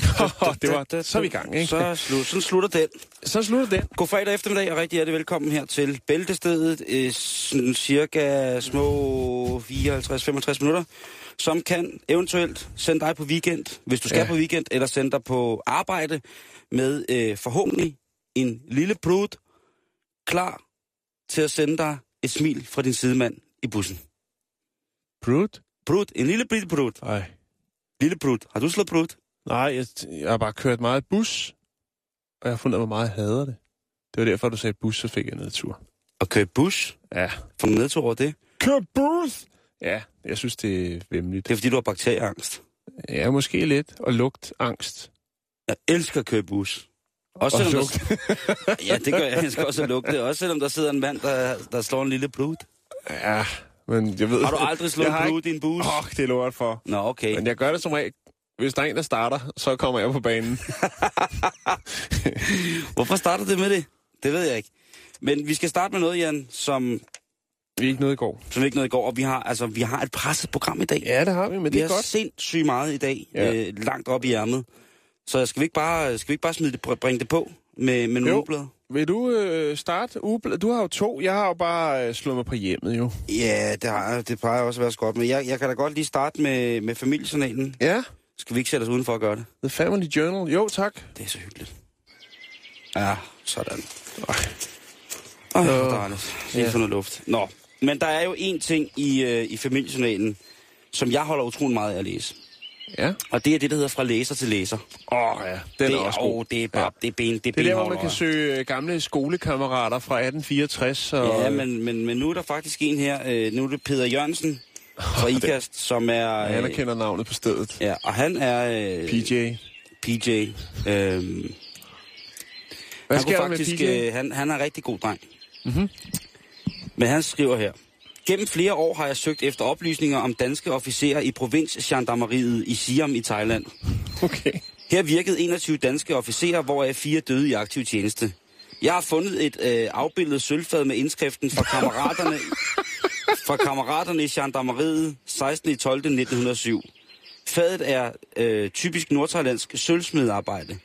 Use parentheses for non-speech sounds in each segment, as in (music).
Det var- (laughs) så er vi i gang, ikke? Så slu, sådan slutter den. Så slutter den. God fredag eftermiddag, og rigtig hjertelig velkommen her til Bæltestedet. Øh, sådan cirka små 54-65 minutter, som kan eventuelt sende dig på weekend, hvis du skal Ja. på weekend, eller sende dig på arbejde med øh, forhåbentlig en lille brud klar til at sende dig et smil fra din sidemand i bussen. Brut? Brud, en lille bitte brud. Nej. Lille brud. Har du slået brud? Nej, jeg, jeg har bare kørt meget bus, og jeg har fundet ud af, hvor meget jeg hader det. Det var derfor, du sagde bus, så fik jeg nedtur. Og køre bus? Ja. Får du nedtur over det? Kør bus! Ja, jeg synes, det er vemmeligt. Det er fordi, du har bakterieangst. Ja, måske lidt. Og lugt angst. Jeg elsker at køre bus. Også Og selvom der, (laughs) ja, det gør jeg. Jeg skal også lugte. Også selvom der sidder en mand, der, der slår en lille blod. Ja, men jeg ved... Har du aldrig (laughs) slået blod i en bus? Åh, oh, det er lort for. Nå, okay. Men jeg gør det som regel. Hvis der er en, der starter, så kommer jeg på banen. (laughs) Hvorfor starter det med det? Det ved jeg ikke. Men vi skal starte med noget, Jan, som, Vi er ikke noget i går. som ikke noget i går. Og vi har, altså, vi har et presset program i dag. Ja, det har vi, men vi det er har godt. sindssygt meget i dag. Ja. Øh, langt op i ærmet. Så skal vi ikke bare, skal vi ikke bare smide det, bringe det på med, med nogle Jo. ugeblade? Vil du øh, starte ugeblad? Du har jo to. Jeg har jo bare øh, slået mig på hjemmet, jo. Ja, det, har, det plejer også at være så godt. Men jeg, jeg kan da godt lige starte med, med familiejournalen. Ja, Skal vi ikke sætte os udenfor at gøre det? The Family Journal. Jo, tak. Det er så hyggeligt. Ja, sådan. Åh, Åh, oh, dejligt. Lige ja. få noget luft. Nå, men der er jo en ting i, øh, i familiejournalen, som jeg holder utrolig meget af at læse. Ja. Og det er det, der hedder fra læser til læser. Åh, oh, ja. Den det er også god. det er bare, Ja. det er ben, det er Det er der, hvor man kan søge øh, gamle skolekammerater fra 1864. Og, Ja, men, men, men nu er der faktisk en her. Øh, nu er det Peter Jørgensen fra IKAST, som er... Ja, han Øh, erkender navnet på stedet. ja, og han er... Øh, PJ. PJ. Øh, Hvad han, sker der med faktisk, PJ? øh, han, han er en rigtig god dreng. Mhm. Men han skriver her. Gennem flere år har jeg søgt efter oplysninger om danske officerer i provinsgendarmeriet i Siam i Thailand. Okay. Her virkede 21 danske officerer, hvoraf fire døde i aktiv tjeneste. Jeg har fundet et øh, afbildet sølvfad med indskriften fra kammeraterne, (laughs) fra kammeraterne i gendarmeriet 16. 12. 1907. Fadet er øh, typisk nordthailandsk sølvsmedarbejde.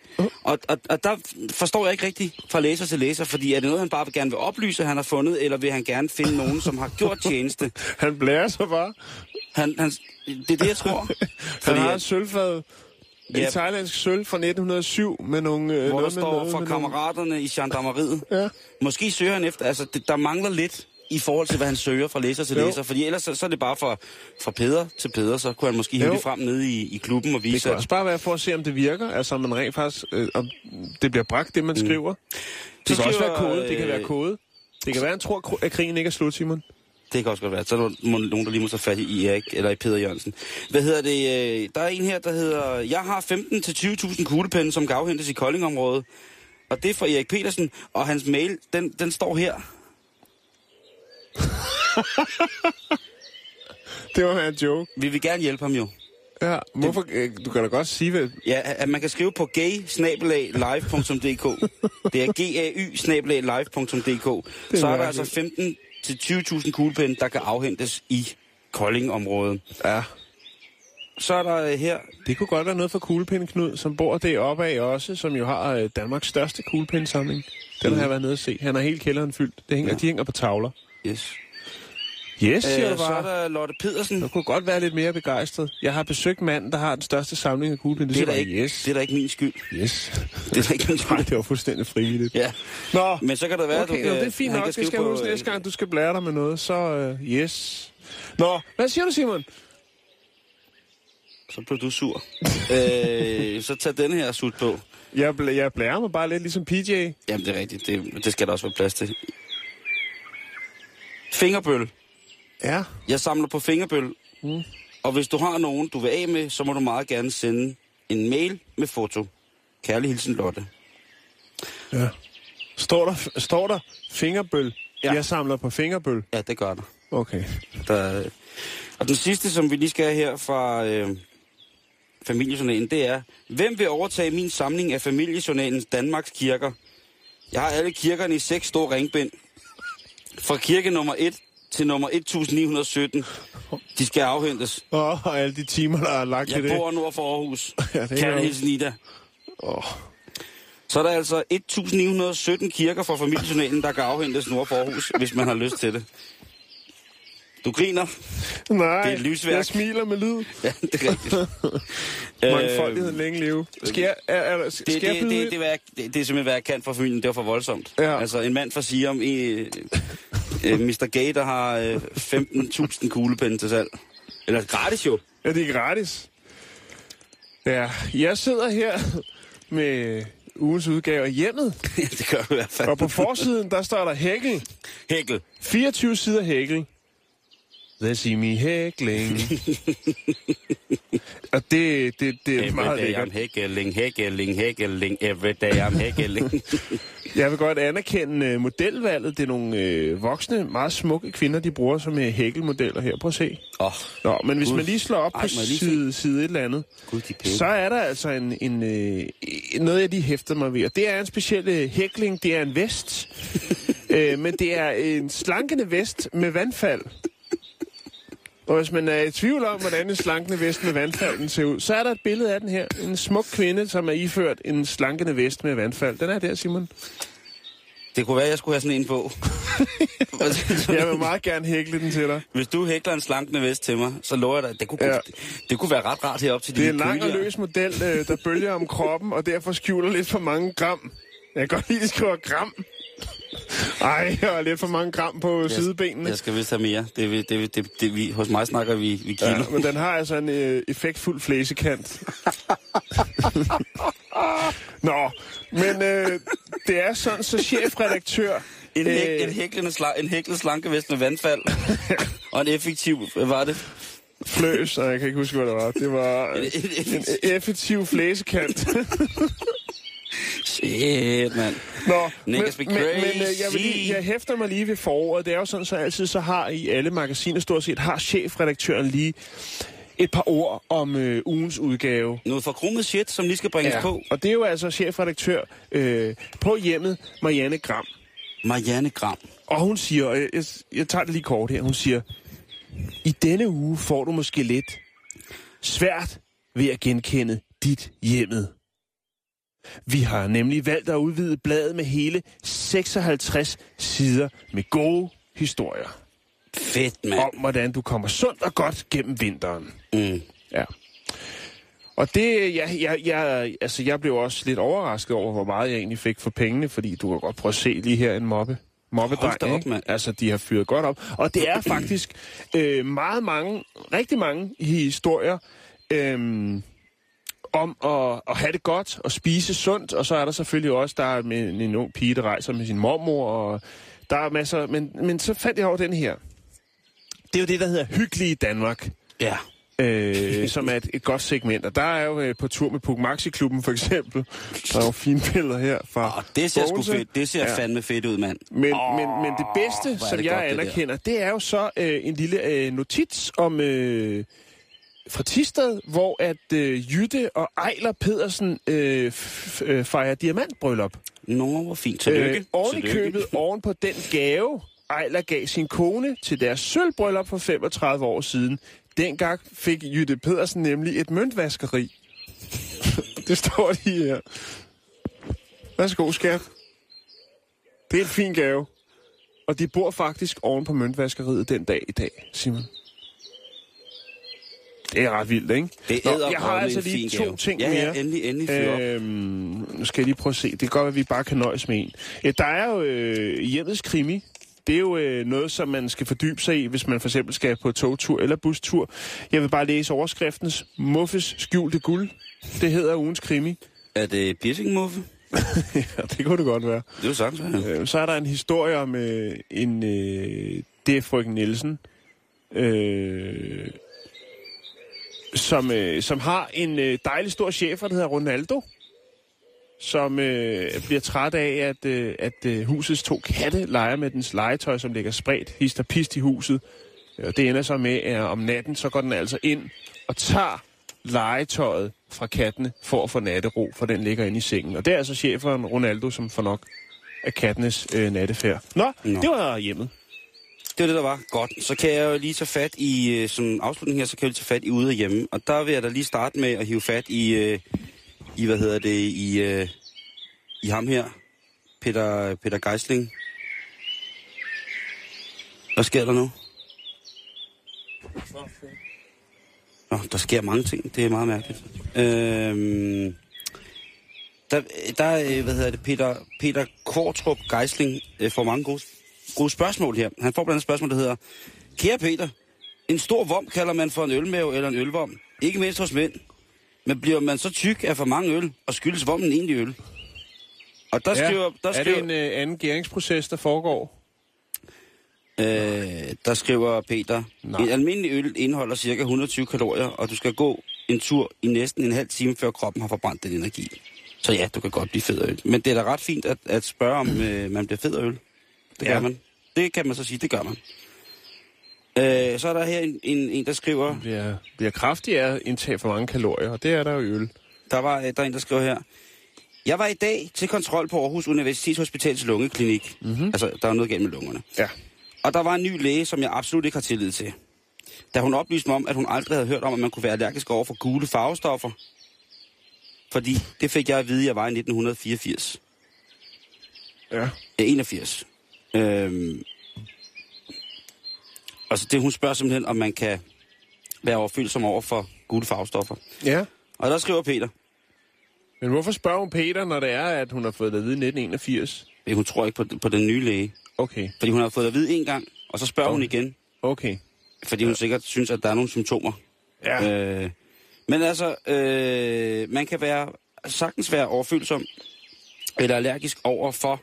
Og, og, og der forstår jeg ikke rigtigt fra læser til læser, fordi er det noget, han bare vil gerne vil oplyse, han har fundet, eller vil han gerne finde nogen, som har gjort tjeneste? (laughs) Han blærer sig bare. Han, han, det er det, jeg tror. (laughs) Han Fordi, har et sølvfad. Ja. En thailandsk sølv fra 1907 med nogle... Øh, hvor der noget med står noget for kammeraterne i gendarmeriet. Ja. Måske søger han efter, altså det, der mangler lidt i forhold til, hvad han søger fra læser til Jo. læser. Fordi ellers så, så er det bare fra, fra Peder til Peder, så kunne han måske hive det frem nede i, i klubben og Det vise, kan også bare være for at se, om det virker. Altså, om man rent faktisk... Øh, om det bliver bragt, det man Mm. skriver. Det kan også skriver, være kode. Det kan være øh, kode. Det kan være, han tror, at krigen ikke er slut, Simon. Det kan også godt være. Så er der nogen, der lige må tage fat i Erik, eller i Peter Jørgensen. Hvad hedder det? øh, Der er en her, der hedder, jeg har 15-20.000 kuglepinde, som kan afhentes i Koldingområdet. Og det er fra Erik Petersen, og hans mail, den, den står her. (laughs) Det var en joke. Vi vil gerne hjælpe ham jo. Ja, hvorfor, øh, du kan da godt sige, hvad... Ja, at man kan skrive på gay live.dk. Det er g a y live.dk. Så er der altså 15 til 20.000 kuglepinde, der kan afhentes i Kolding-området. Ja, Så er der øh, her, det kunne godt være noget for kuglepinde Knud, som bor deroppe af også, som jo har øh, Danmarks største kuglepindesamling. Den har jeg været nede og se. Han har hele kælderen fyldt. Det hænger, Ja. De hænger på tavler. yes. Yes, siger øh, du så er bare. der Lotte Pedersen. Jeg kunne godt være lidt mere begejstret. Jeg har besøgt manden, der har den største samling af kuglepinde. Det er, da siger ikke, bare, yes. det er da ikke min skyld. Yes. (laughs) Det er da ikke min skyld. (laughs) det var fuldstændig frivilligt. Ja, Nå, men så kan det være, okay, du nå, kan... det er fint nok. Det skal huske øh, næste gang, du skal blære dig med noget. Så uh, yes. Nå, hvad siger du, Simon? Så blev du sur. øh, så tag denne her sut på. Jeg, bl- jeg blærer mig bare lidt ligesom PJ. Jamen, det er rigtigt. Det, det skal der også være plads til. Fingerbøl. Ja. Jeg samler på fingerbøl. Mm. Og hvis du har nogen, du vil af med, så må du meget gerne sende en mail med foto. Kærlig hilsen, Lotte. ja. Står der, står der fingerbøl? Ja. Jeg samler på fingerbøl. Ja, det gør der. Okay. der og den sidste, som vi lige skal have her fra øh, familiejournalen, det er, hvem vil overtage min samling af familiejournalens Danmarks kirker? Jeg har alle kirkerne i seks store ringbind. Fra kirke nummer 1 til nummer 1917. De skal afhentes. Åh, og alle de timer, der er lagt Jeg i det. bor nord for Aarhus. (laughs) Ja, det er jo- hilsen, Ida. Åh. Så er der altså 1917 kirker fra familiejournalen, der kan afhentes nord for Aarhus, hvis man har lyst til det. Du griner. Nej, Det er et livsværk. jeg smiler med lyd. (laughs) Ja, det er rigtigt. (laughs) Mangfoldigheden længe leve. Skal jeg, er, er, skal Det, jeg det, det, det, det, det, det er simpelthen, hvad jeg kan for familien. Det var for voldsomt. Ja. Altså, en mand fra Siam i øh, Mr. Gay, der har øh, 15.000 kuglepinde til salg. Eller gratis jo. Ja, det er gratis. Ja, jeg sidder her med ugens udgave af hjemmet. (laughs) Ja, det gør du i hvert fald. Og på forsiden, der står der hækkel. Hækkel. 24 sider hækkel. They see me hækling. og det, det, det er Every meget day lækkert. I'm hækkeling, hækkeling, hækkeling. Every day I'm hækkeling. (laughs) Jeg vil godt anerkende uh, modelvalget. Det er nogle uh, voksne, meget smukke kvinder, de bruger som uh, hækkelmodeller her. Prøv at se. Åh, oh, Nå, men hvis Gud. man lige slår op Ej, på side, side et eller andet, gud, så er der altså en, en, øh, noget, jeg lige hæfter mig ved. Og det er en speciel øh, hækling. Det er en vest. (laughs) øh, men det er en slankende vest med vandfald. Og hvis man er i tvivl om, hvordan en slankende vest med vandfald ser ud, så er der et billede af den her. En smuk kvinde, som er iført en slankende vest med vandfald. Den er der, Simon. Det kunne være, at jeg skulle have sådan en på. (laughs) Jeg vil meget gerne hækle den til dig. Hvis du hækler en slankende vest til mig, så lover jeg dig, det kunne, Ja. ja. det kunne være ret rart herop til Det er en lang og løs model, øh, der bølger om kroppen, og derfor skjuler lidt for mange gram. Jeg kan godt lide, at skriver gram. Ej, og lidt for mange gram på Jeg- sidebenene. Jeg skal vist have mere. Det, det, det, det, det, vi, hos mig snakker vi, vi kilo. Ja, men den har altså en øh, effektfuld flæsekant. (laughs) Nå, men øh, det er sådan, så chefredaktør... En, hæk, øh, en, hæklende sla, en hæklet slankevest med vandfald. (laughs) og en effektiv, hvad var det? Fløs, og jeg kan ikke huske, hvad det var. Det var En, øh, en, en effektiv flæsekant. (laughs) Shit, mand. Nå, men, Niggas be men, men øh, jeg, vil lige, crazy. jeg hæfter mig lige ved foråret. Det er jo sådan, så altid så har i alle magasiner stort set, har chefredaktøren lige et par ord om øh, ugens udgave. Noget forkrummet shit, som lige skal bringes ja. på. og det er jo altså chefredaktør øh, på hjemmet, Marianne Gram. Marianne Gram. Og hun siger, og jeg, jeg, jeg tager det lige kort her, hun siger, i denne uge får du måske lidt svært ved at genkende dit hjemmet. Vi har nemlig valgt at udvide bladet med hele 56 sider med gode historier Fedt, mand. om, hvordan du kommer sundt og godt gennem vinteren. Mm. Ja. Og det, jeg, jeg, jeg, altså jeg blev også lidt overrasket over, hvor meget jeg egentlig fik for pengene, fordi du kan godt prøve at se lige her en mobbe. Mobbedreng, op, mand. Altså, de har fyret godt op. Og det er (clears throat) faktisk øh, meget mange, rigtig mange historier øh, om at, at have det godt og spise sundt. Og så er der selvfølgelig også, der er med en, en ung pige, der rejser med sin mormor, og der er masser... Men, men så fandt jeg over den her. Det er jo det, der hedder Hyggelige Danmark Ja. øh, som er et, et godt segment. Og der er jo øh, på tur med Puk Maxi-klubben for eksempel. Der er jo fine billeder her fra Og det ser sgu fedt. Det ser Ja. fandme fedt ud, mand. Men, men, men det bedste, som det jeg godt, anerkender, det, det er jo så øh, en lille øh, notits om øh, fra Tisted, hvor at øh, Jytte og Ejler Pedersen øh, øh, fejrer diamantbryllup. Nå, hvor fint. Tillykke. Øh, oven i købet (laughs) oven på den gave, Ejler gav sin kone til deres sølvbryllup for 35 år siden. Dengang fik Jytte Pedersen nemlig et møntvaskeri. (laughs) det står lige her. Værsgo, skat. Det er en fin gave. Og de bor faktisk oven på møntvaskeriet den dag i dag, Simon. Det er ret vildt, ikke? Det Nå, jeg har altså lige to ting ja, mere. Ja, endelig, endelig fyr. Øhm, skal jeg lige prøve at se. Det kan godt at vi bare kan nøjes med en. Ja, der er jo øh, hjemmets krimi. Det er jo øh, noget, som man skal fordybe sig i, hvis man for eksempel skal på togtur eller bustur. Jeg vil bare læse overskriftens Muffes skjulte guld. Det hedder ugens krimi. Er det piercingmuffe? (laughs) ja, det kunne det godt være. Det er jo sagtens, være. Øh, så er der en historie om øh, en... Øh, det er frøken Nielsen, øh, som, øh, som har en øh, dejlig stor chef, der hedder Ronaldo, som øh, bliver træt af, at, øh, at øh, husets to katte leger med dens legetøj, som ligger spredt hist og pist i huset. Og det ender så med, at om natten, så går den altså ind og tager legetøjet fra kattene for at få nattero, for den ligger inde i sengen. Og det er altså cheferen Ronaldo, som får nok af kattenes øh, nattefærd. Nå. Nå, det var hjemmet. Det var det, der var. Godt. Så kan jeg jo lige tage fat i, øh, som afslutning her, så kan jeg lige tage fat i ude og hjemme. Og der vil jeg da lige starte med at hive fat i, øh, i hvad hedder det, i, øh, i ham her, Peter, Peter Geisling. Hvad sker der nu? Nå, der sker mange ting. Det er meget mærkeligt. Øhm, der, der hvad hedder det, Peter, Peter Kortrup Geisling får mange gode, gode spørgsmål her. Han får blandt andet et spørgsmål, der hedder, Kære Peter, en stor vom kalder man for en ølmave eller en ølvom. Ikke mindst hos mænd. Men bliver man så tyk af for mange øl, og skyldes vommen egentlig øl? Og der skriver... Der er skriver det en øh, anden gæringsproces, der foregår? Øh, der skriver Peter, Nej. en almindelig øl indeholder ca. 120 kalorier, og du skal gå en tur i næsten en halv time, før kroppen har forbrændt den energi. Så ja, du kan godt blive fed af øl. Men det er da ret fint at, at spørge, om (clears throat) øh, man bliver fed af øl. Det Ja. gør man. Det kan man så sige, det gør man. Øh, så er der her en, en, en der skriver, Bliver, bliver kraftig af at indtage for mange kalorier, og det er der jo i øl. der var øh, der er en, der skriver her. Jeg var i dag til kontrol på Aarhus Universitetshospitals lungeklinik. Mm-hmm. Altså, der er noget galt med lungerne. Ja. Og der var en ny læge, som jeg absolut ikke har tillid til. Da hun oplyste mig om, at hun aldrig havde hørt om, at man kunne være allergisk over for gule farvestoffer. Fordi det fik jeg at vide, at jeg var i 1984. Ja. Ja, 81. Øhm, og så det, hun spørger simpelthen, om man kan være overfølsom over for gule farvestoffer. Ja. Og der skriver Peter, Men hvorfor spørger hun Peter, når det er, at hun har fået det at vide i 1981? at hun tror ikke på, på den nye læge. Okay, Fordi hun har fået det at vide en gang, og så spørger hun igen, okay. fordi hun sikkert synes, at der er nogle symptomer. Ja. Øh, men altså, øh, man kan være sagtens være overfølsom eller allergisk over for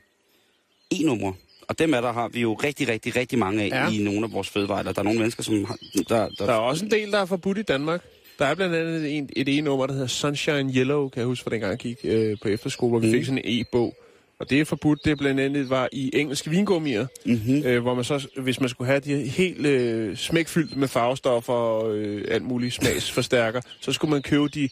e-numre. Og dem er der har vi jo rigtig, rigtig, rigtig mange af Ja. i nogle af vores fødevarer. Der er nogle mennesker, som har, der, der, Der er også en del, der er forbudt i Danmark. Der er blandt andet en, et e-nummer, der hedder Sunshine Yellow, kan jeg huske, fra dengang jeg gik øh, på efterskole, hvor vi Mm. fik sådan en e-bog. Og det er forbudt, det blandt andet var i engelske vingummier, mm-hmm. øh, hvor man så, hvis man skulle have de helt øh, smækfyldt med farvestoffer og øh, alt muligt smagsforstærker, så skulle man købe de,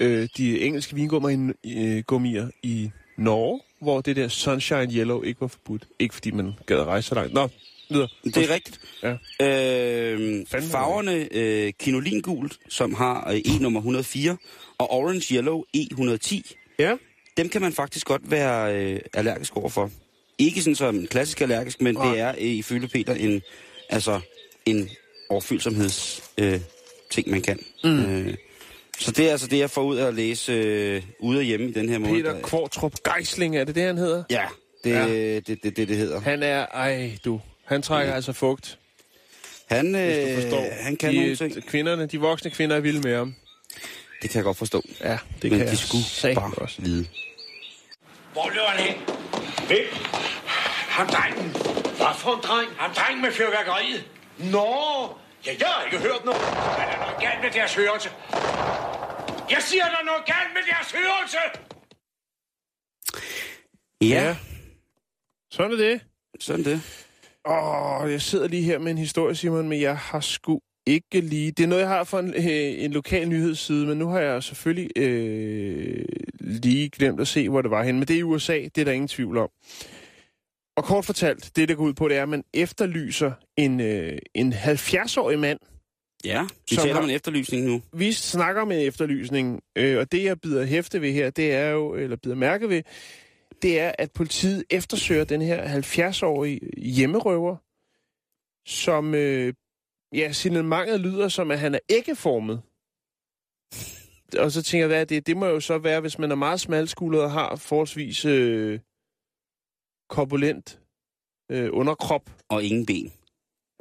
øh, de engelske vingummier i, øh, gummier i Norge, hvor det der Sunshine Yellow ikke var forbudt. Ikke fordi man gad at rejse så langt. Nå, videre. Det er rigtigt. Ja. Øh, farverne øh, kinolingult, som har øh, E-nummer 104, og orange yellow E110, Ja. dem kan man faktisk godt være øh, allergisk overfor. Ikke sådan som klassisk allergisk, men Nej. det er øh, ifølge Peter en, altså, en overfølsomheds øh, ting, man kan. Mm. Øh, så det er altså det, jeg får ud af at læse øh, ude og hjemme i den her måned. Peter Kvartrup Geisling, er det det, han hedder? Ja, det er Ja. det, det, det, det hedder. Han er, ej du, han trækker altså fugt, Han, øh, han kan de, nogle ting. Kvinderne, de voksne kvinder er vilde med ham. Det kan jeg godt forstå. Ja, det Men kan de jeg skulle bare også. vide. Hvor løber han hen? Hvem? Ham drengen. Hvad for en dreng? Ham drengen med fyrværkeriet. Nå, ja, jeg har ikke hørt noget. Der er noget galt med deres hørelse. Jeg siger, der er noget galt med deres hørelse. Ja, Ja. ja. Sådan er det. sådan det. Åh, jeg sidder lige her med en historie, Simon, men jeg har sgu ikke lige... Det er noget, jeg har fra en, øh, en lokal nyhedsside, men nu har jeg selvfølgelig øh, lige glemt at se, hvor det var henne. Men det er i USA, det er der ingen tvivl om. Og kort fortalt, det der går ud på, det er, at man efterlyser en, øh, en 70-årig mand, Ja, vi taler har- om en efterlysning nu. vi snakker om en efterlysning, øh, og det jeg bider hæfte ved her, det er jo, eller bider mærke ved, det er, at politiet eftersøger den her 70-årige hjemmerøver, som, øh, ja, signalementet lyder som, at han er æggeformet. Og så tænker jeg, hvad er det? Det må jo så være, hvis man er meget smalskuldret og har forholdsvis øh, korpulent øh, underkrop. Og ingen ben.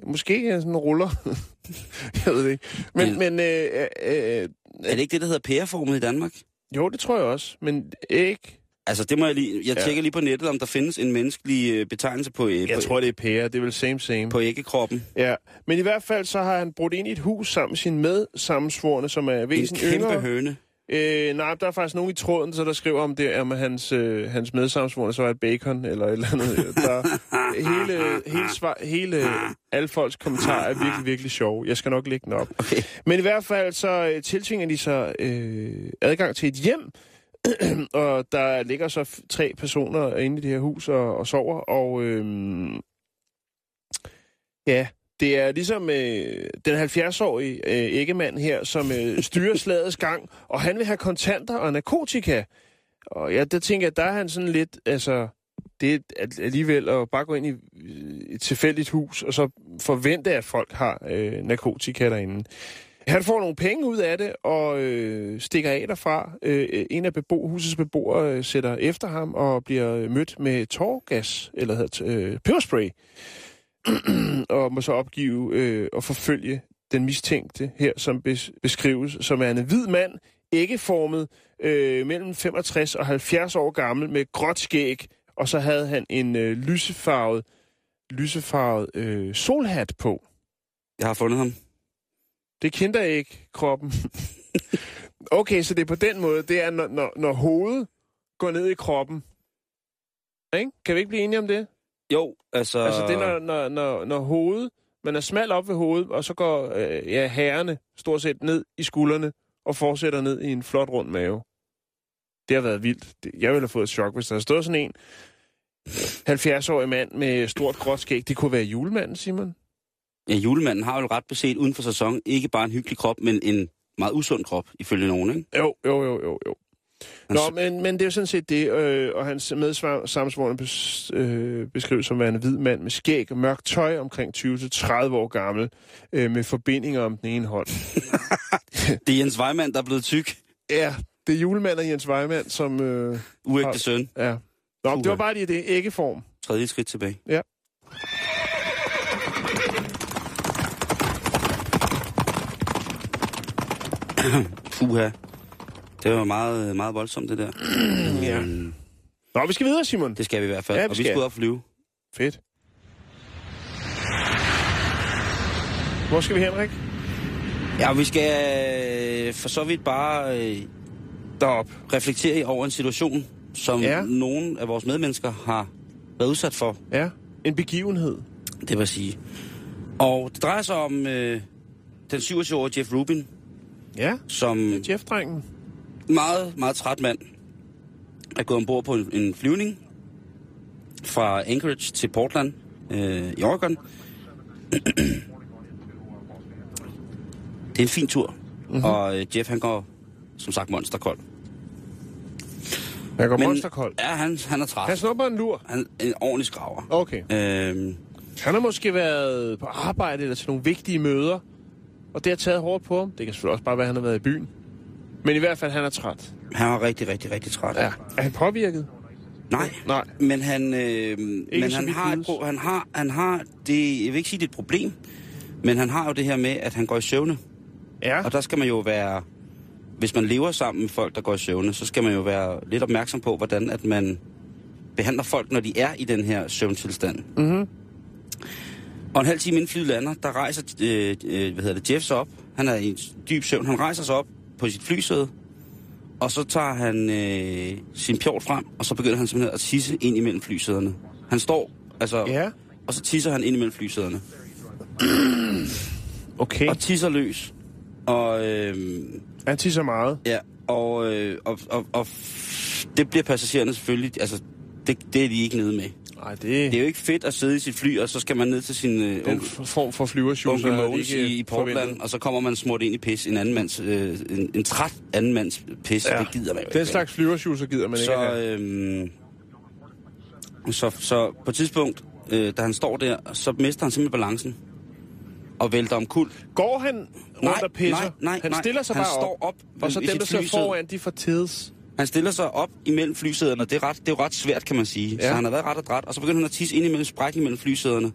Måske sådan en ruller. (laughs) jeg ved det ikke. Men, Ja. men øh, øh, øh, Er det ikke det, der hedder pæreformet i Danmark? Jo, det tror jeg også, men ikke... Altså, det må jeg lige... Jeg Ja. tjekker lige på nettet, om der findes en menneskelig øh, betegnelse på, øh, Jeg på, tror, det er pære. Det er vel same same. på æggekroppen. Ja, men i hvert fald så har han brudt ind i et hus sammen med sin medsammensvorne, som er En væsentligt kæmpe yngre. høne. Øh, nej, der er faktisk nogen i tråden, så der skriver om det, om hans, øh, hans medsammensvorne så er et bacon, eller et eller andet. Der, hele, hele, svar, hele alle folks kommentarer er virkelig, virkelig sjove. Jeg skal nok lægge den op. Okay. Men i hvert fald så øh, tiltvinger de så øh, adgang til et hjem, (clears throat) og der ligger så tre personer inde i det her hus og, og sover, og øh, ja, det er ligesom øh, den 70-årige øh, æggemand her, som øh, (laughs) styrer slagets gang, og han vil have kontanter og narkotika. Og ja, der tænker jeg, der er han sådan lidt, altså, det er at- alligevel at bare gå ind i øh, et tilfældigt hus, og så forvente, at folk har øh, narkotika derinde. Han får nogle penge ud af det, og øh, stikker af derfra. Øh, en af bebo- husets beboere øh, sætter efter ham, og bliver mødt med tårgas, eller hedder øh, peberspray, (clears throat) og må så opgive øh, og forfølge den mistænkte her, som bes- beskrives som er en hvid mand, æggeformet, øh, mellem 65 og 70 år gammel, med gråt skæg, og så havde han en øh, lysefarvet, lysefarvet øh, solhat på. Jeg har fundet ham. Det kender jeg ikke, kroppen. (laughs) okay, så det er på den måde, det er, når, når, når hovedet går ned i kroppen. Ikke? Kan vi ikke blive enige om det? Jo, altså... Altså det når, når, når, når hovedet, man er smal op ved hovedet, og så går øh, ja, herrene stort set ned i skuldrene og fortsætter ned i en flot rund mave. Det har været vildt. Jeg ville have fået et chok, hvis der havde stået sådan en 70-årig mand med stort gråt skæg. Det kunne være julemanden, Simon. Ja, julemanden har jo ret beset uden for sæson ikke bare en hyggelig krop, men en meget usund krop, ifølge nogen, ikke? Jo, jo, jo, jo, jo. Nå, s- men, men det er jo sådan set det, øh, og hans medsammensvorene bes, øh, beskrives som værende hvid mand med skæg og mørkt tøj omkring 20-30 år gammel, øh, med forbindinger om den ene hånd. (laughs) Det er Jens Weimann, der er blevet tyk. Ja, det er julemand og Jens Weimann, som... Øh, Uægte Har- søn. ja. Nå, det var bare lige det æggeform. Tredje skridt tilbage. Ja. (clears throat) Puha. Det var meget, meget voldsomt, det der. Ja. Nå, vi skal videre, Simon. Det skal vi i hvert fald. Ja, vi og vi skal. ud og flyve. Fedt. Hvor skal vi, Henrik? Ja, vi skal øh, for så vidt bare øh, Derop. reflektere over en situation, som Ja. nogle af vores medmennesker har været udsat for, Ja, en begivenhed. det vil sige. Og det drejer sig om øh, den 27-årige Jeff Rubin, Ja, som Jeff-drengen. Meget, meget træt mand er gået ombord på en, en flyvning fra Anchorage til Portland øh, i Oregon. det er en fin tur, mm-hmm. og øh, Jeff han går som sagt monsterkold. Jeg går Men- monsterkold. Ja, han, han er træt. Han snupper en lur. Han en ordentlig skraver. Okay. Øhm, Han har måske været på arbejde eller til nogle vigtige møder, og det har taget hårdt på ham. Det kan selvfølgelig også bare være, at han har været i byen. Men i hvert fald, han er træt. han var rigtig, rigtig, rigtig træt. Ja. Er han påvirket? Nej, Nej. men han, øh, men han har, et, pro- han har, han har, det, jeg vil ikke sige, det er et problem, men han har jo det her med, at han går i søvne. Ja. Og der skal man jo være, hvis man lever sammen med folk, der går i søvne, så skal man jo være lidt opmærksom på, hvordan at man behandler folk, når de er i den her søvntilstand. Mhm. Og en halv time inden flyet lander, der rejser øh, øh, hvad hedder det, Jeff sig op. Han er i en dyb søvn. Han rejser sig op på sit flysæde, og så tager han øh, sin pjort frem, og så begynder han simpelthen at tisse ind imellem flysæderne. Han står, altså, Ja. og så tisser han ind imellem flysæderne. (clears throat) Okay. Og tisser løs. Og øh, Han tisser meget. Ja, og, øh, og, og, og det bliver passagererne selvfølgelig, altså det, det er de ikke nede med. Nej, det, Det er jo ikke fedt at sidde i sit fly, og så skal man ned til sin øh, den onkel, form for er Mogens ikke i, i Portland, forventet. og så kommer man smurt ind i pis, en anden mands, øh, en, en træt anden mands pis, ja. det gider man jo Den ikke. slags flyversjuicer gider man ikke så, have. øhm, så, så på et tidspunkt, øh, da han står der, så mister han simpelthen balancen og vælter om kul. Går han rundt og pisser? nej, nej, han nej. stiller sig han bare står op, Og så dem, der sidder foran, de får tids. Han stiller sig op imellem flysæderne, og det er, ret, det er jo ret svært, kan man sige. Ja. Ja. Så han har været ret adræt, og så begynder han at tisse ind imellem sprækken imellem flysæderne.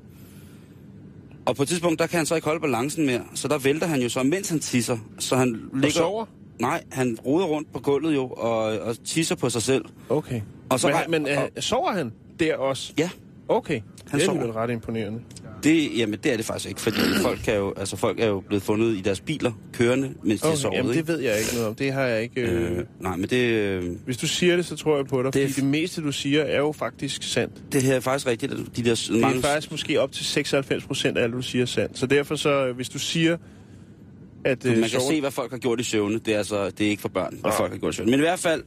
Og på et tidspunkt, der kan han så ikke holde balancen mere, så der vælter han jo så, mens han tisser. Så han ligger... sover? Nej, han roder rundt på gulvet jo, og, og tisser på sig selv. Okay. Og så men, rej- men og- øh, sover han der også? Ja, Okay. Han det er sover. ret imponerende. Det, jamen, det er det faktisk ikke, fordi (clears throat) folk, kan jo, altså, folk er jo blevet fundet i deres biler, kørende, mens de Okay, sovet. jamen, ikke? det ved jeg ikke noget om. Det har jeg ikke... Øh... Øh, nej, men det, øh, Hvis du siger det, så tror jeg på dig, Det fordi det meste, du siger, er jo faktisk sandt. det her er faktisk rigtigt, at de der Det mange... er faktisk måske op til 96 procent af alt, du siger, er sandt. Så derfor så, øh, hvis du siger, at... øh, Man kan sover- se, hvad folk har gjort i søvne. Det er, altså, det er ikke for børn, hvad Ah. folk har gjort i søvne. Men i hvert fald,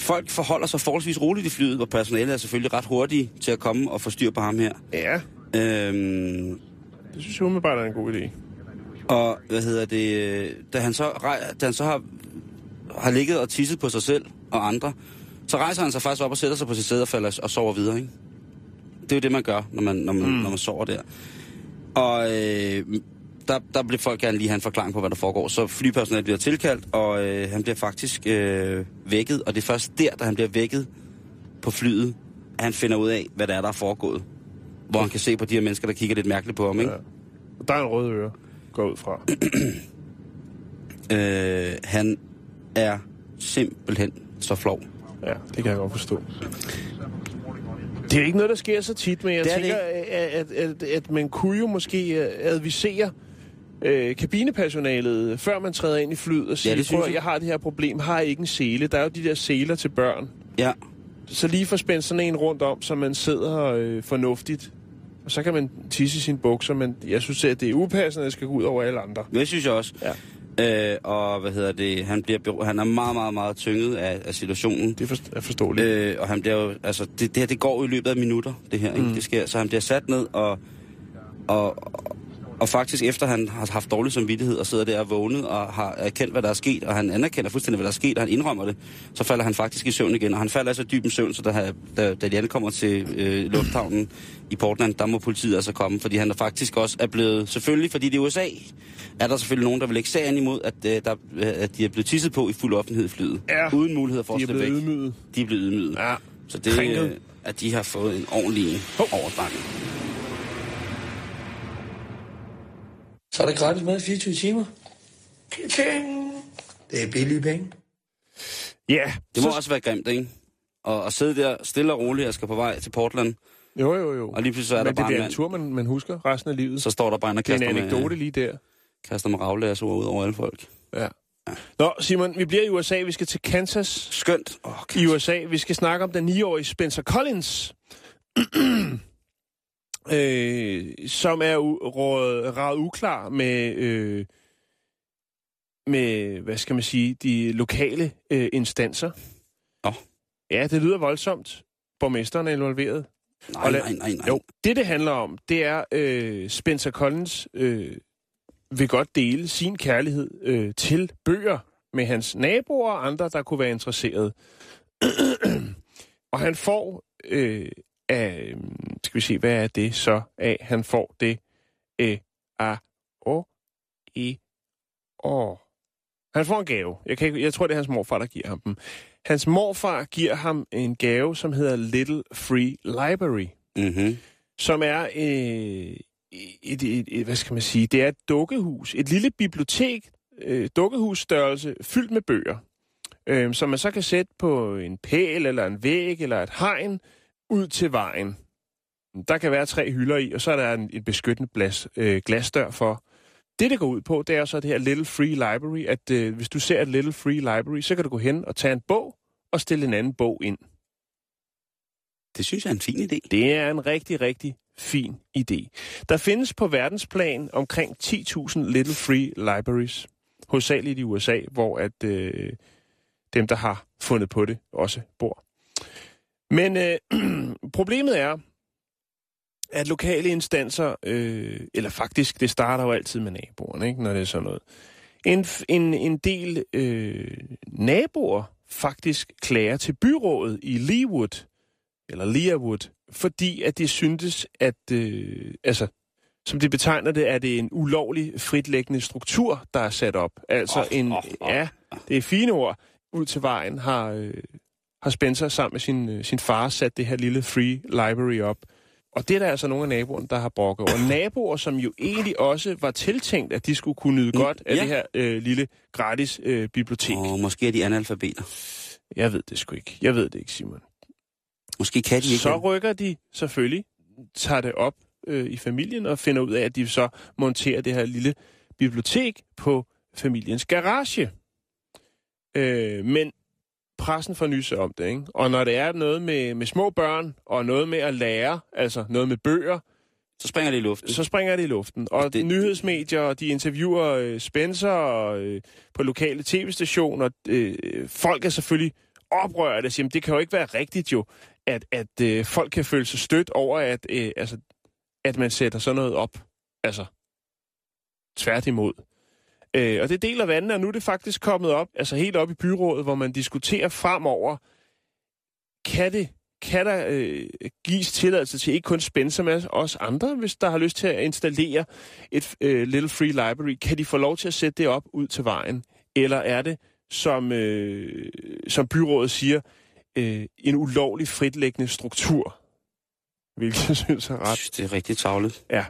folk forholder sig forholdsvis roligt i flyet, og personalet er selvfølgelig ret hurtige til at komme og få styr på ham her. Ja, Øhm, det synes jeg umiddelbart er en god idé. og hvad hedder det, øh, da han så, da han så har, har ligget og tisset på sig selv og andre, så rejser han sig faktisk op og sætter sig på sit sæde og falder og sover videre, ikke? Det er jo det, man gør, når man, når man, mm. når man sover der. Og øh, der, der bliver folk gerne lige have en forklaring på, hvad der foregår. Så flypersonalet bliver tilkaldt, og øh, han bliver faktisk øh, vækket. Og det er først der, da han bliver vækket på flyet, at han finder ud af, hvad der er, der er foregået. Hvor han kan se på de her mennesker, der kigger lidt mærkeligt på ham, ikke? Ja. Der er en rød øre, går ud fra. (clears throat) Øh, han er simpelthen så flov. Ja, det kan jeg godt forstå. Det er ikke noget, der sker så tit, men jeg Det er tænker, at, at, at, man kunne jo måske øh, advisere øh, kabinepersonalet, før man træder ind i flyet og siger, at jeg. jeg har det her problem, har I ikke en sele? Der er jo de der seler til børn. Ja, Så lige få spændt sådan en rundt om, så man sidder øh, fornuftigt. Og så kan man tisse i sine bukser, men jeg synes, at det er upassende, at det skal gå ud over alle andre. det synes jeg også. Ja. Øh, og hvad hedder det, han, bliver, han er meget, meget, meget tynget af, af situationen. Det er, for, er forståeligt. Øh, og han bliver jo, altså, det, det her, det går jo i løbet af minutter, det her, ikke? Mm. Det sker, så han bliver sat ned, og, og, og faktisk efter han har haft dårlig samvittighed, og sidder der og vågnet, og har erkendt, hvad der er sket, og han anerkender fuldstændig, hvad der er sket, og han indrømmer det, så falder han faktisk i søvn igen, og han falder altså dyb i søvn, så da, da, da de ankommer til øh, lufthavnen i Portland, der må politiet altså komme, fordi han er faktisk også er blevet, selvfølgelig fordi det er USA, er der selvfølgelig nogen, der vil lægge sagen imod, at, øh, der, øh, at de er blevet tisset på i fuld offentlighed flyet. Ja. Uden mulighed for at slippe væk. ydmyget. De er blevet ydmyget. Ja. Så det øh, at de har fået en ordentlig overdrang. Så er det gratis mad i 24 timer. Det er billige penge. Ja, Det må så, også være grimt, ikke? Og at sidde der stille og roligt, jeg skal på vej til Portland, jo, jo, jo. og lige pludselig så er Men der det bare en bliver en mand, tur, man, man husker resten af livet. så står der bare en og det er en kaster anekdote med, lige der. kaster med ravlæsord ud over alle folk. Ja. Nå, Simon, vi bliver i USA. Vi skal til Kansas Skønt. Oh, i USA. Vi skal snakke om den 9-årige Spencer Collins, (clears throat) øh, som er råd, ret uklar med, øh, med, hvad skal man sige, de lokale øh, instanser. Nå. Ja, det lyder voldsomt. Borgmesteren er involveret. nej, nej, nej, nej. Jo, det det handler om, det er øh, Spencer Collins øh, vil godt dele sin kærlighed øh, til bøger med hans naboer og andre, der kunne være interesseret. (clears throat) og han får øh, af, skal vi se, hvad er det så af? Han får det øh, a o i o. Han får en gave. Jeg, kan ikke, jeg tror, det er hans morfar, der giver ham dem. Hans morfar giver ham en gave, som hedder Little Free Library Mm-hmm. som er øh, et, et, et, hvad skal man sige, det er et dukkehus, et lille bibliotek, øh, dukkehusstørrelse, fyldt med bøger, øh, som man så kan sætte på en pæl, eller en væg, eller et hegn, ud til vejen. Der kan være tre hylder i, og så er der en, en beskyttende glas, øh, glasdør for. Det, det går ud på, det er så det her Little Free Library, at øh, hvis du ser et Little Free Library, så kan du gå hen og tage en bog, og stille en anden bog ind. Det synes jeg er en fin idé. Det er en rigtig, rigtig fin idé. Der findes på verdensplan omkring 10.000 Little Free Libraries, hovedsageligt i USA, hvor at øh, dem, der har fundet på det, også bor. Men øh, (clears throat) problemet er, at lokale instanser, øh, eller faktisk, det starter jo altid med naboerne, ikke, når det er sådan noget. En, en, en del øh, naboer faktisk klager til byrådet i Leawood, eller Leawood, fordi at det syntes, at, øh, altså, som det betegner det, er det en ulovlig fritlæggende struktur, der er sat op. Altså Åh, en, åh, åh. ja, det er fine ord. Ud til vejen har, øh, har Spencer sammen med sin, øh, sin far sat det her lille free library op. Og det er der altså nogle af naboerne, der har brokket over. Naboer, som jo egentlig også var tiltænkt, at de skulle kunne nyde Mm, godt af ja. det her øh, lille gratis øh, bibliotek. Og måske er de analfabeter. Jeg ved det sgu ikke. Jeg ved det ikke, Simon. Måske kan de ikke. Så rykker de selvfølgelig, tager det op øh, i familien og finder ud af, at de så monterer det her lille bibliotek på familiens garage. Øh, men pressen får nys om det, ikke? Og når det er noget med, med små børn, og noget med at lære, altså noget med bøger, så springer det i luften. så springer det i luften. Og Det- nyhedsmedier, de interviewer øh, Spencer og, øh, på lokale tv-stationer. Øh, folk er selvfølgelig oprørte og siger, "Men det kan jo ikke være rigtigt jo, at, at øh, folk kan føle sig stødt over, at, øh, altså, at man sætter sådan noget op. Altså, tværtimod. Øh, og det deler vandene, og nu er det faktisk kommet op, altså helt op i byrådet, hvor man diskuterer fremover, kan det kan der øh, gives tilladelse til ikke kun Spencer, men også andre, hvis der har lyst til at installere et øh, Little Free Library. Kan de få lov til at sætte det op ud til vejen? Eller er det, som, øh, som byrådet siger, øh, en ulovlig fritlæggende struktur? Hvilket jeg synes er Jeg ret. synes, det er rigtig tavlet. Ja.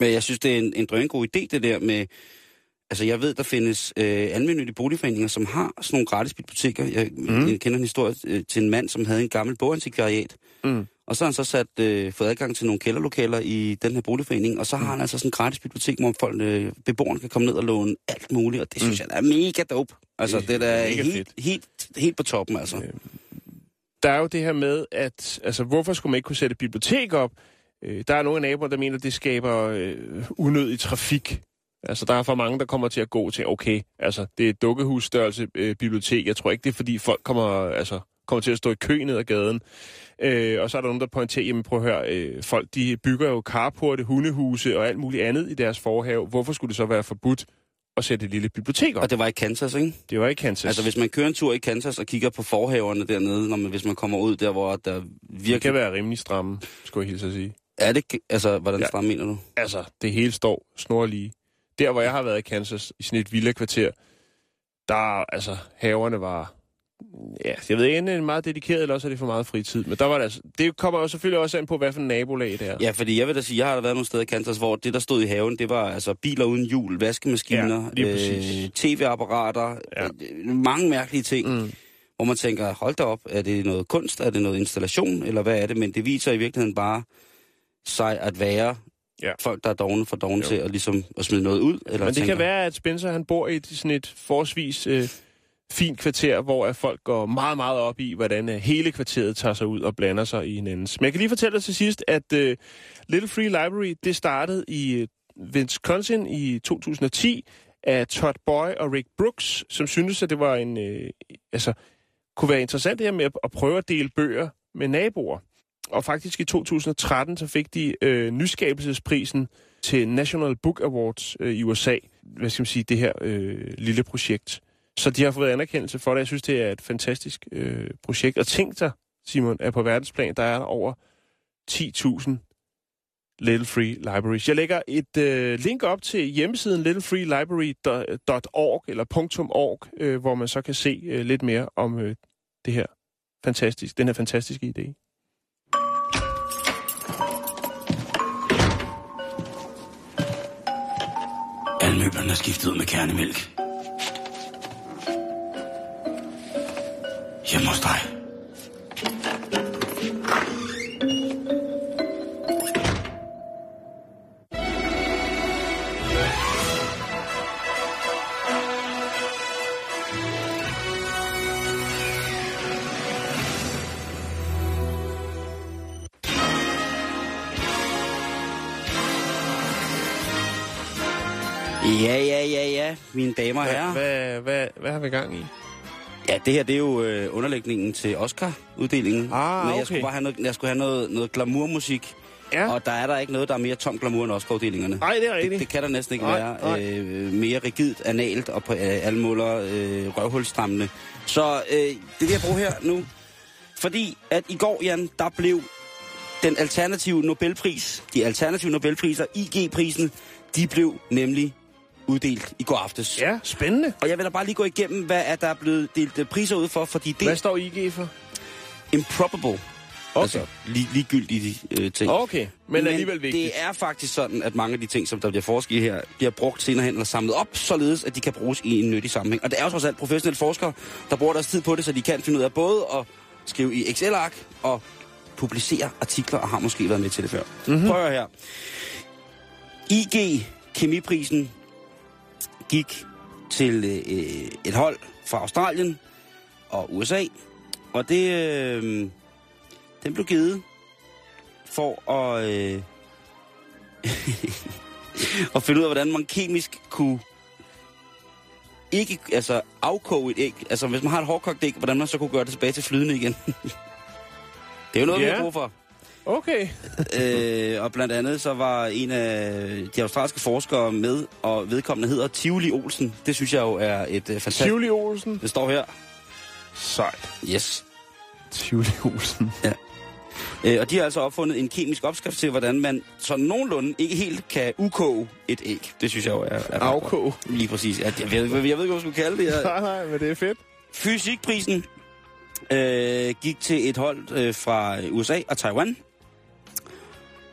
Men jeg synes, det er en, en drøngod idé, det der med... Altså, jeg ved, der findes øh, almindelige boligforeninger, som har sådan nogle gratis biblioteker. Jeg, mm. jeg kender en historie øh, til en mand, som havde en gammel bogantikvariat. Mm. Og så har han så sat, øh, fået adgang til nogle kælderlokaler i den her boligforening, og så har han altså sådan en gratis bibliotek, hvor folk, øh, beboerne kan komme ned og låne alt muligt, og det synes Mm. jeg er mega dope. Altså, Det det, er da helt, helt, helt på toppen, altså. Øh, Der er jo det her med, at altså, hvorfor skulle man ikke kunne sætte et bibliotek op? Øh, der er nogle af naboerne, der mener, at det skaber øh, unødig trafik. Altså, der er for mange, der kommer til at gå til, okay, altså, det er et dukkehusstørrelse øh, bibliotek. Jeg tror ikke, det er, fordi folk kommer, altså, kommer til at stå i kø ned ad gaden. Øh, og så er der nogen, der pointerer, jamen prøv at høre, øh, folk de bygger jo carporte, hundehuse og alt muligt andet i deres forhave. Hvorfor skulle det så være forbudt at sætte et lille bibliotek op? Og det var i Kansas, ikke? Det var ikke Kansas. Altså, hvis man kører en tur i Kansas og kigger på forhaverne dernede, når man, hvis man kommer ud der, hvor der Det virkelig... kan være rimelig stramme, skulle jeg hilse at sige. Er det... Altså, hvordan Ja. stram mener du? altså, det hele står snorlige. Der, hvor jeg har været i Kansas, i sådan et villa-kvarter, der, altså, haverne var... Ja, jeg ved ikke, enten er det meget dedikeret, eller også er det for meget fritid. Men der var det altså... Det kommer jo selvfølgelig også an på, hvad for en nabolag det er. Ja, fordi jeg vil da sige, jeg har da været nogle steder i Kansas, hvor det, der stod i haven, det var altså biler uden hjul, vaskemaskiner, Ja, øh, tv-apparater, Ja. øh, mange mærkelige ting. Mm. hvor man tænker, hold da op, er det noget kunst, er det noget installation, eller hvad er det? Men det viser i virkeligheden bare sig at være Ja. folk, der er dogne for dogne Jo. til at, ligesom, at smide noget ud. Eller Men det tænker, kan være, at Spencer han bor i et, sådan et forholdsvis øh, fint kvarter, hvor at folk går meget, meget op i, hvordan øh, hele kvarteret tager sig ud og blander sig i hinandens. Men jeg kan lige fortælle dig til sidst, at øh, Little Free Library, det startede i øh, Wisconsin i 2010 af Todd Boy og Rick Brooks, som syntes, at det var en, øh, altså, kunne være interessant det her med at, at prøve at dele bøger med naboer. Og faktisk i 2013, så fik de øh, nyskabelsesprisen til National Book Awards øh, i USA. Hvad skal man sige, det her øh, lille projekt. Så de har fået anerkendelse for det. Jeg synes, det er et fantastisk øh, projekt. Og tænk dig, Simon, at på verdensplan, der er der over 10.000 Little Free Libraries. Jeg lægger et øh, link op til hjemmesiden littlefreelibrary.org eller .org, øh, hvor man så kan se øh, lidt mere om øh, det her fantastisk, den her fantastiske idé. Alle møblerne er skiftet ud med kernemælk. Hjemme hos dig. Ja, ja, ja, ja, mine damer og herrer. hvad, hvad, hvad har vi gang i? Ja, det her det er jo øh, underlægningen til Oscar-uddelingen. Ah, Men jeg okay. skulle bare have noget, jeg skulle have noget, noget glamourmusik. Ja, Og der er der ikke noget, der er mere tom glamour end Oscar-uddelingerne. nej, det er Det, rigtigt. det kan der næsten ikke Nej, være. nej. Øh, mere rigidt, analt og på øh, alle måler øh, røvhulstrammende. Så øh, det vil jeg bruge her nu. Fordi at i går, Jan, der blev den alternative Nobelpris, de alternative Nobelpriser, IG-prisen, de blev nemlig uddelt i går aftes. Ja, spændende. Og jeg vil da bare lige gå igennem, hvad er der er blevet delt øh, priser ud for, fordi det Hvad står IG for? Improbable. Okay. Altså lig, ligegyldige øh, ting. Okay, men, alligevel vigtigt. det er faktisk sådan, at mange af de ting, som der bliver forsket her, bliver brugt senere hen eller samlet op, således at de kan bruges i en nyttig sammenhæng. Og det er jo trods alt professionelle forskere, der bruger deres tid på det, så de kan finde ud af både at skrive i Excel-ark og publicere artikler, og har måske været med til det før. Mm-hmm. Prøv her. IG Kemiprisen gik til øh, et hold fra Australien og USA, og det, øh, den blev givet for at, øh, (laughs) at finde ud af, hvordan man kemisk kunne ikke altså afkoge et æg. Altså hvis man har et hårdkogt æg, hvordan man så kunne gøre det tilbage til flydende igen. (laughs) det er jo noget, yeah. vi har brug for. Okay. (laughs) øh, og blandt andet så var en af de australske forskere med, og vedkommende hedder Tivoli Olsen. Det synes jeg jo er et uh, fantastisk... Tivoli Olsen. Det står her. Sejt. Yes. Tivoli Olsen. Øh, og de har altså opfundet en kemisk opskrift til, hvordan man så nogenlunde ikke helt kan ukoge et æg. Det synes jeg jo er... er ret Afkog. godt. Lige præcis. Ja, jeg, ved, jeg ved ikke, hvad man skulle kalde det. (laughs) Nej, nej, men det er fedt. Fysikprisen øh, gik til et hold øh, fra USA og Taiwan.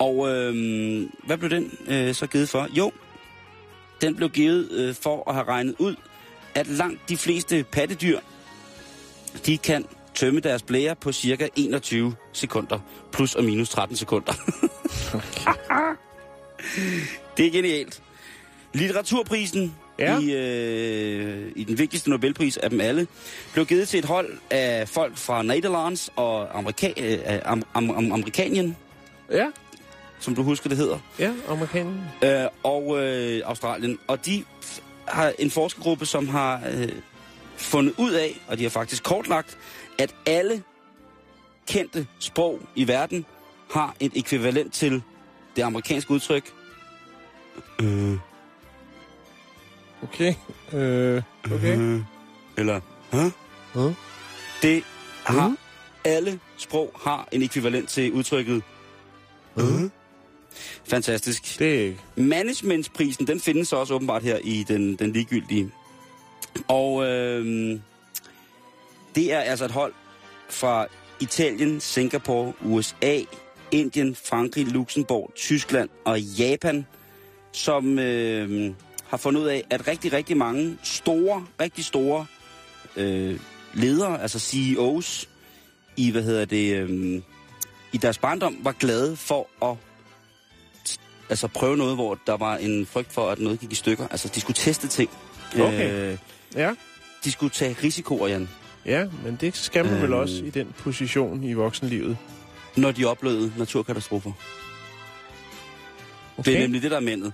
Og øh, hvad blev den øh, så givet for? Jo, den blev givet øh, for at have regnet ud, at langt de fleste pattedyr, de kan tømme deres blære på cirka 21 sekunder. Plus og minus 13 sekunder. (laughs) det er genialt. Litteraturprisen Ja. i, øh, i den vigtigste Nobelpris af dem alle, blev givet til et hold af folk fra Netherlands og Amerika- øh, am- am- am- Amerikanien, Ja, som du husker det hedder, ja, amerikanen. øh, og øh, Australien. Og de har en forskergruppe, som har øh, fundet ud af, og de har faktisk kortlagt, at alle kendte sprog i verden har et ekvivalent til det amerikanske udtryk. Øh, Okay. Øh, okay. Øh, eller, Hæ? Hæ? Det har alle sprog har en ekvivalent til udtrykket. Øh. Fantastisk. Det er ikke. Managementsprisen, den findes så også åbenbart her i den, den ligegyldige. Og øh, det er altså et hold fra Italien, Singapore, USA, Indien, Frankrig, Luxembourg, Tyskland og Japan, som øh, har fundet ud af, at rigtig, rigtig mange store, rigtig store øh, ledere, altså CEOs, i, hvad hedder det, øh, i deres barndom, var glade for at altså prøve noget, hvor der var en frygt for, at noget gik i stykker. Altså, de skulle teste ting. Okay. Øh, Ja. de skulle tage risikoer, Jan, Ja, men det skal man vel Øhm. også i den position i voksenlivet. når de oplevede naturkatastrofer. Okay. Det er nemlig det, der er mændet.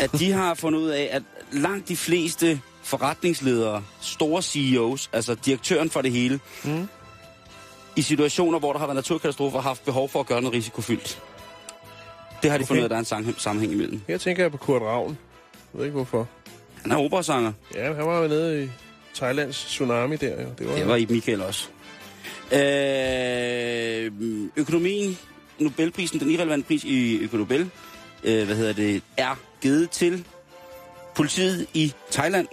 At de har fundet ud af, at langt de fleste forretningsledere, store CEOs, altså direktøren for det hele, Mm. i situationer, hvor der har været naturkatastrofer, har haft behov for at gøre noget risikofyldt. Det har de okay. fundet ud af, der er en sammenhæng, imellem. Her tænker jeg på Kurt Ravn. Jeg ved ikke hvorfor. Han er operasanger. Ja, han var jo nede i Thailands tsunami der. Jo. Det var, Det var i Michael også. Øh, økonomien, Nobelprisen, den irrelevante pris i Økonobel, øh, hvad hedder det, er givet til politiet i Thailand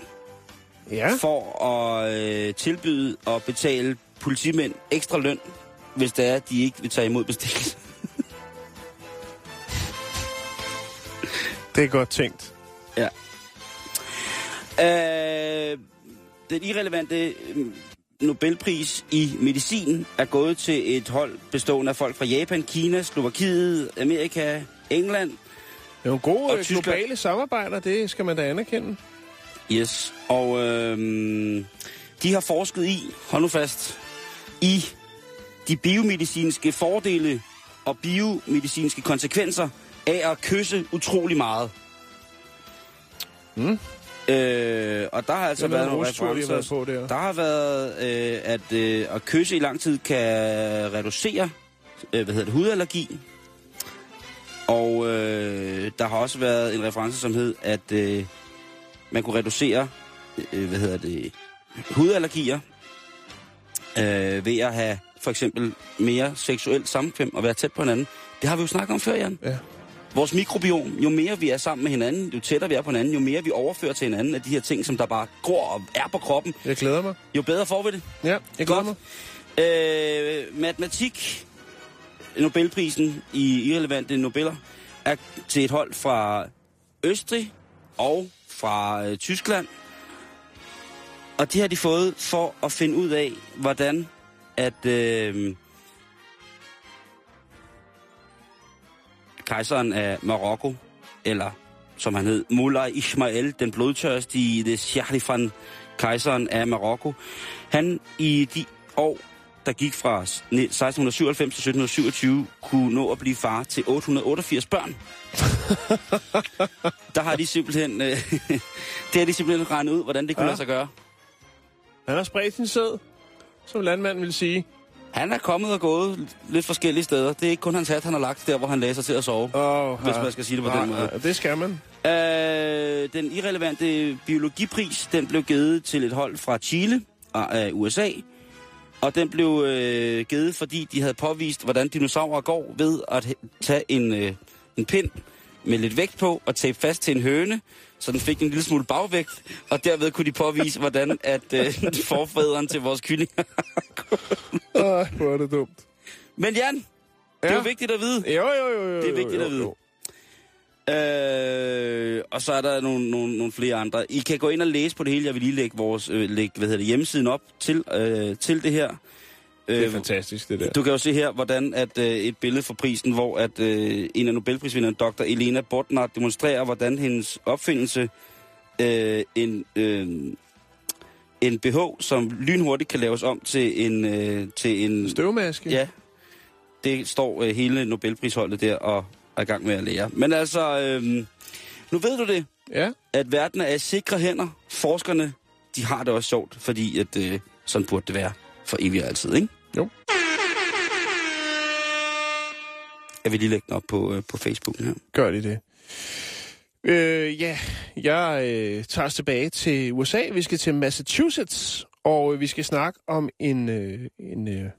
Ja, for at øh, tilbyde at betale politimænd ekstra løn, hvis det er, at de ikke vil tage imod bestikkelse. Det er godt tænkt. Ja. Øh, den irrelevante øh, Nobelpris i medicin er gået til et hold bestående af folk fra Japan, Kina, Slovakiet, Amerika, England. Det er nogle gode Og øh, globale samarbejder, det skal man da anerkende. Yes. Og øh, de har forsket i, hold nu fast, i de biomedicinske fordele og biomedicinske konsekvenser af at kysse utrolig meget. Mm. Øh, og der har altså været noget nogle har været referencer. på der. Der har været, øh, at, øh, at kysse i lang tid kan reducere øh, hvad hedder det, hudallergi. Og øh, der har også været en reference, som hed, at øh, man kunne reducere øh, hvad hedder det, hudallergier øh, ved at have for eksempel mere seksuelt samkvem og være tæt på hinanden. Det har vi jo snakket om før, Jan. Ja. Vores mikrobiom, jo mere vi er sammen med hinanden, jo tættere vi er på hinanden, jo mere vi overfører til hinanden af de her ting, som der bare gror og er på kroppen, Jeg glæder mig. jo bedre får vi det. Ja, jeg glæder Godt. mig. Øh, matematik Nobelprisen i irrelevante Nobeller er til et hold fra Østrig og fra øh, Tyskland. Og det har de fået for at finde ud af, hvordan at øh, kejseren af Marokko, eller som han hed, Mullah Ismail, den blodtørstige, det Sharifan, kejseren af Marokko, han i de år, der gik fra 1697 til 1727, kunne nå at blive far til 888 børn. (laughs) der har de simpelthen, øh, (laughs) det har de simpelthen regnet ud, hvordan det kunne Ja. lade sig gøre. Han har spredt sin sæd, som landmanden vil sige. Han er kommet og gået lidt forskellige steder. Det er ikke kun hans hat, han har lagt der, hvor han læser til at sove. Oh, Hvis man skal sige det på den måde. Det skal man. Øh, den irrelevante biologipris, den blev givet til et hold fra Chile og af USA. Og den blev øh, givet, fordi de havde påvist, hvordan dinosaurer går ved at tage en, øh, en pind med lidt vægt på og tape fast til en høne, så den fik en lille smule bagvægt, og derved kunne de påvise, hvordan at øh, (laughs) forfædren til vores kyllinger. (laughs) Åh, hvor er det dumt. Men Jan, det er Ja. jo vigtigt at vide. Jo, jo, jo, jo. Det er vigtigt jo, at vide. jo. Øh, og så er der nogle, nogle, nogle flere andre. I kan gå ind og læse på det hele. Jeg vil lige lægge, vores, øh, lægge hvad hedder det, hjemmesiden op til, øh, til det her. Det er Øh, fantastisk, det der. Du kan jo se her, hvordan at øh, et billede fra prisen, hvor at øh, en af Nobelprisvinderne, dr. Elena Bodnar, demonstrerer, hvordan hendes opfindelse, øh, en, øh, en BH, som lynhurtigt kan laves om til en... Øh, til en Støvmaske? Ja, det står øh, hele Nobelprisholdet der og er i gang med at lære. Men altså, øh, nu ved du det, Ja. at verden er i sikre hænder. Forskerne, de har det også sjovt, fordi at, øh, sådan burde det være for evigt og altid, ikke? Jo. Jeg vil lige lægge den op på, øh, på Facebook her. Gør de det. Øh, ja, jeg øh, tager os tilbage til USA. Vi skal til Massachusetts, og øh, vi skal snakke om en, øh, en, øh,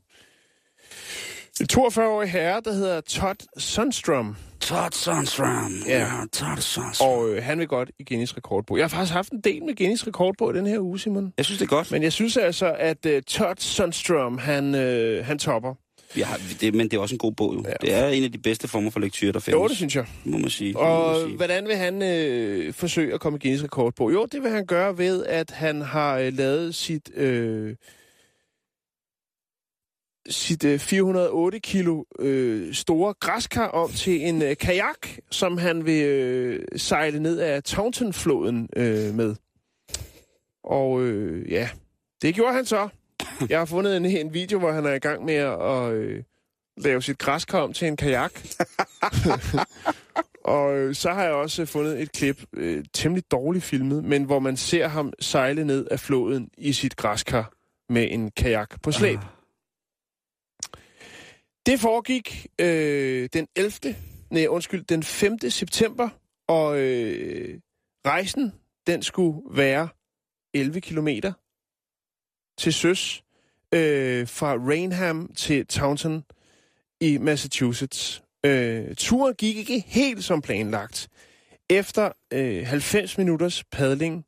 en 42-årig herre, der hedder Todd Sundstrom. Todd Sundstrom. Ja. Todd Sundstrom. Og... Og øh, han vil godt i Guinness rekordbog. Jeg har faktisk haft en del med Guinness rekordbog i den her uge, Simon. Jeg synes, det er godt. Men jeg synes altså, at uh, Todd Sundstrom, han, øh, han topper. Vi har, det, men det er også en god bog, jo. Ja. Ja. Det er en af de bedste former for lektyr, der findes. Jo, det synes jeg. må man sige. må man Og sige. hvordan vil han øh, forsøge at komme i Guinness rekordbog? Jo, det vil han gøre ved, at han har øh, lavet sit... Øh, sit øh, 408 kilo øh, store græskar om til en øh, kajak, som han vil øh, sejle ned af Taunton-floden øh, med. Og øh, ja, det gjorde han så. Jeg har fundet en, en video, hvor han er i gang med at øh, lave sit græskar om til en kajak. (laughs) Og øh, så har jeg også fundet et klip, øh, temmelig dårligt filmet, men hvor man ser ham sejle ned af floden i sit græskar med en kajak på slæb. Det foregik øh, den 11. Nej, undskyld, den 5. september, og øh, rejsen, den skulle være 11 kilometer til søs øh, fra Rainham til Taunton i Massachusetts. Øh, turen gik ikke helt som planlagt. Efter øh, 90 minutters padling,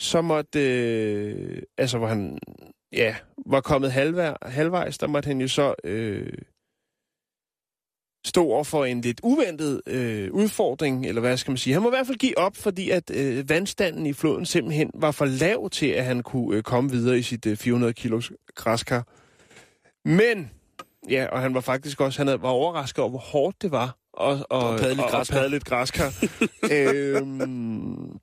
så måtte, øh, altså hvor han ja, var kommet halvvej, halvvejs, der måtte han jo så øh, stå over for en lidt uventet øh, udfordring, eller hvad skal man sige. Han må i hvert fald give op, fordi at øh, vandstanden i floden simpelthen var for lav til, at han kunne øh, komme videre i sit øh, 400 kilos græskar. Men, ja, og han var faktisk også, han var overrasket over, hvor hårdt det var at, og, At og, og græskar. padle lidt græskar. (laughs) øhm,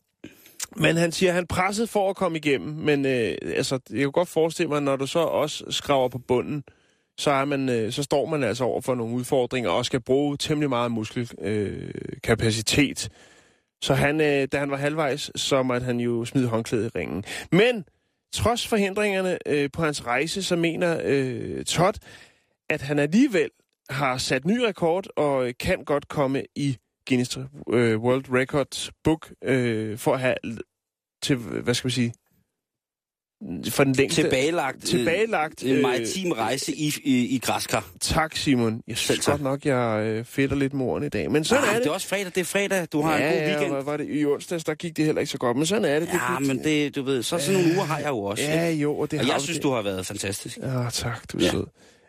men han siger, at han pressede for at komme igennem, men øh, altså, jeg kan godt forestille mig, når du så også skraver på bunden, så, er man, øh, så står man altså over for nogle udfordringer og skal bruge temmelig meget muskelkapacitet. Øh, kapacitet. så han, øh, da han var halvvejs, så måtte han jo smide håndklædet i ringen. Men trods forhindringerne øh, på hans rejse, så mener øh, Todd, at han alligevel har sat ny rekord og kan godt komme i Guinness øh, World Records book øh, for at have til, hvad skal vi sige, for den længste... Tilbagelagt, tilbagelagt øh, en maritim rejse i, i, i græskar. Tak, Simon. Jeg Selv synes tak. godt nok, jeg øh, fedter lidt med ordene i dag. Men sådan ah, er det. det er også fredag. Det er fredag. Du har ja, en god weekend. Ja, var det? I onsdags, der gik det heller ikke så godt. Men sådan er det. det Ja, gik- men det, du ved, så sådan nogle uger har jeg jo også. Ja, ikke? jo, og det Og har jeg synes, det. du har været fantastisk. Ja, tak, du er Ja. sød.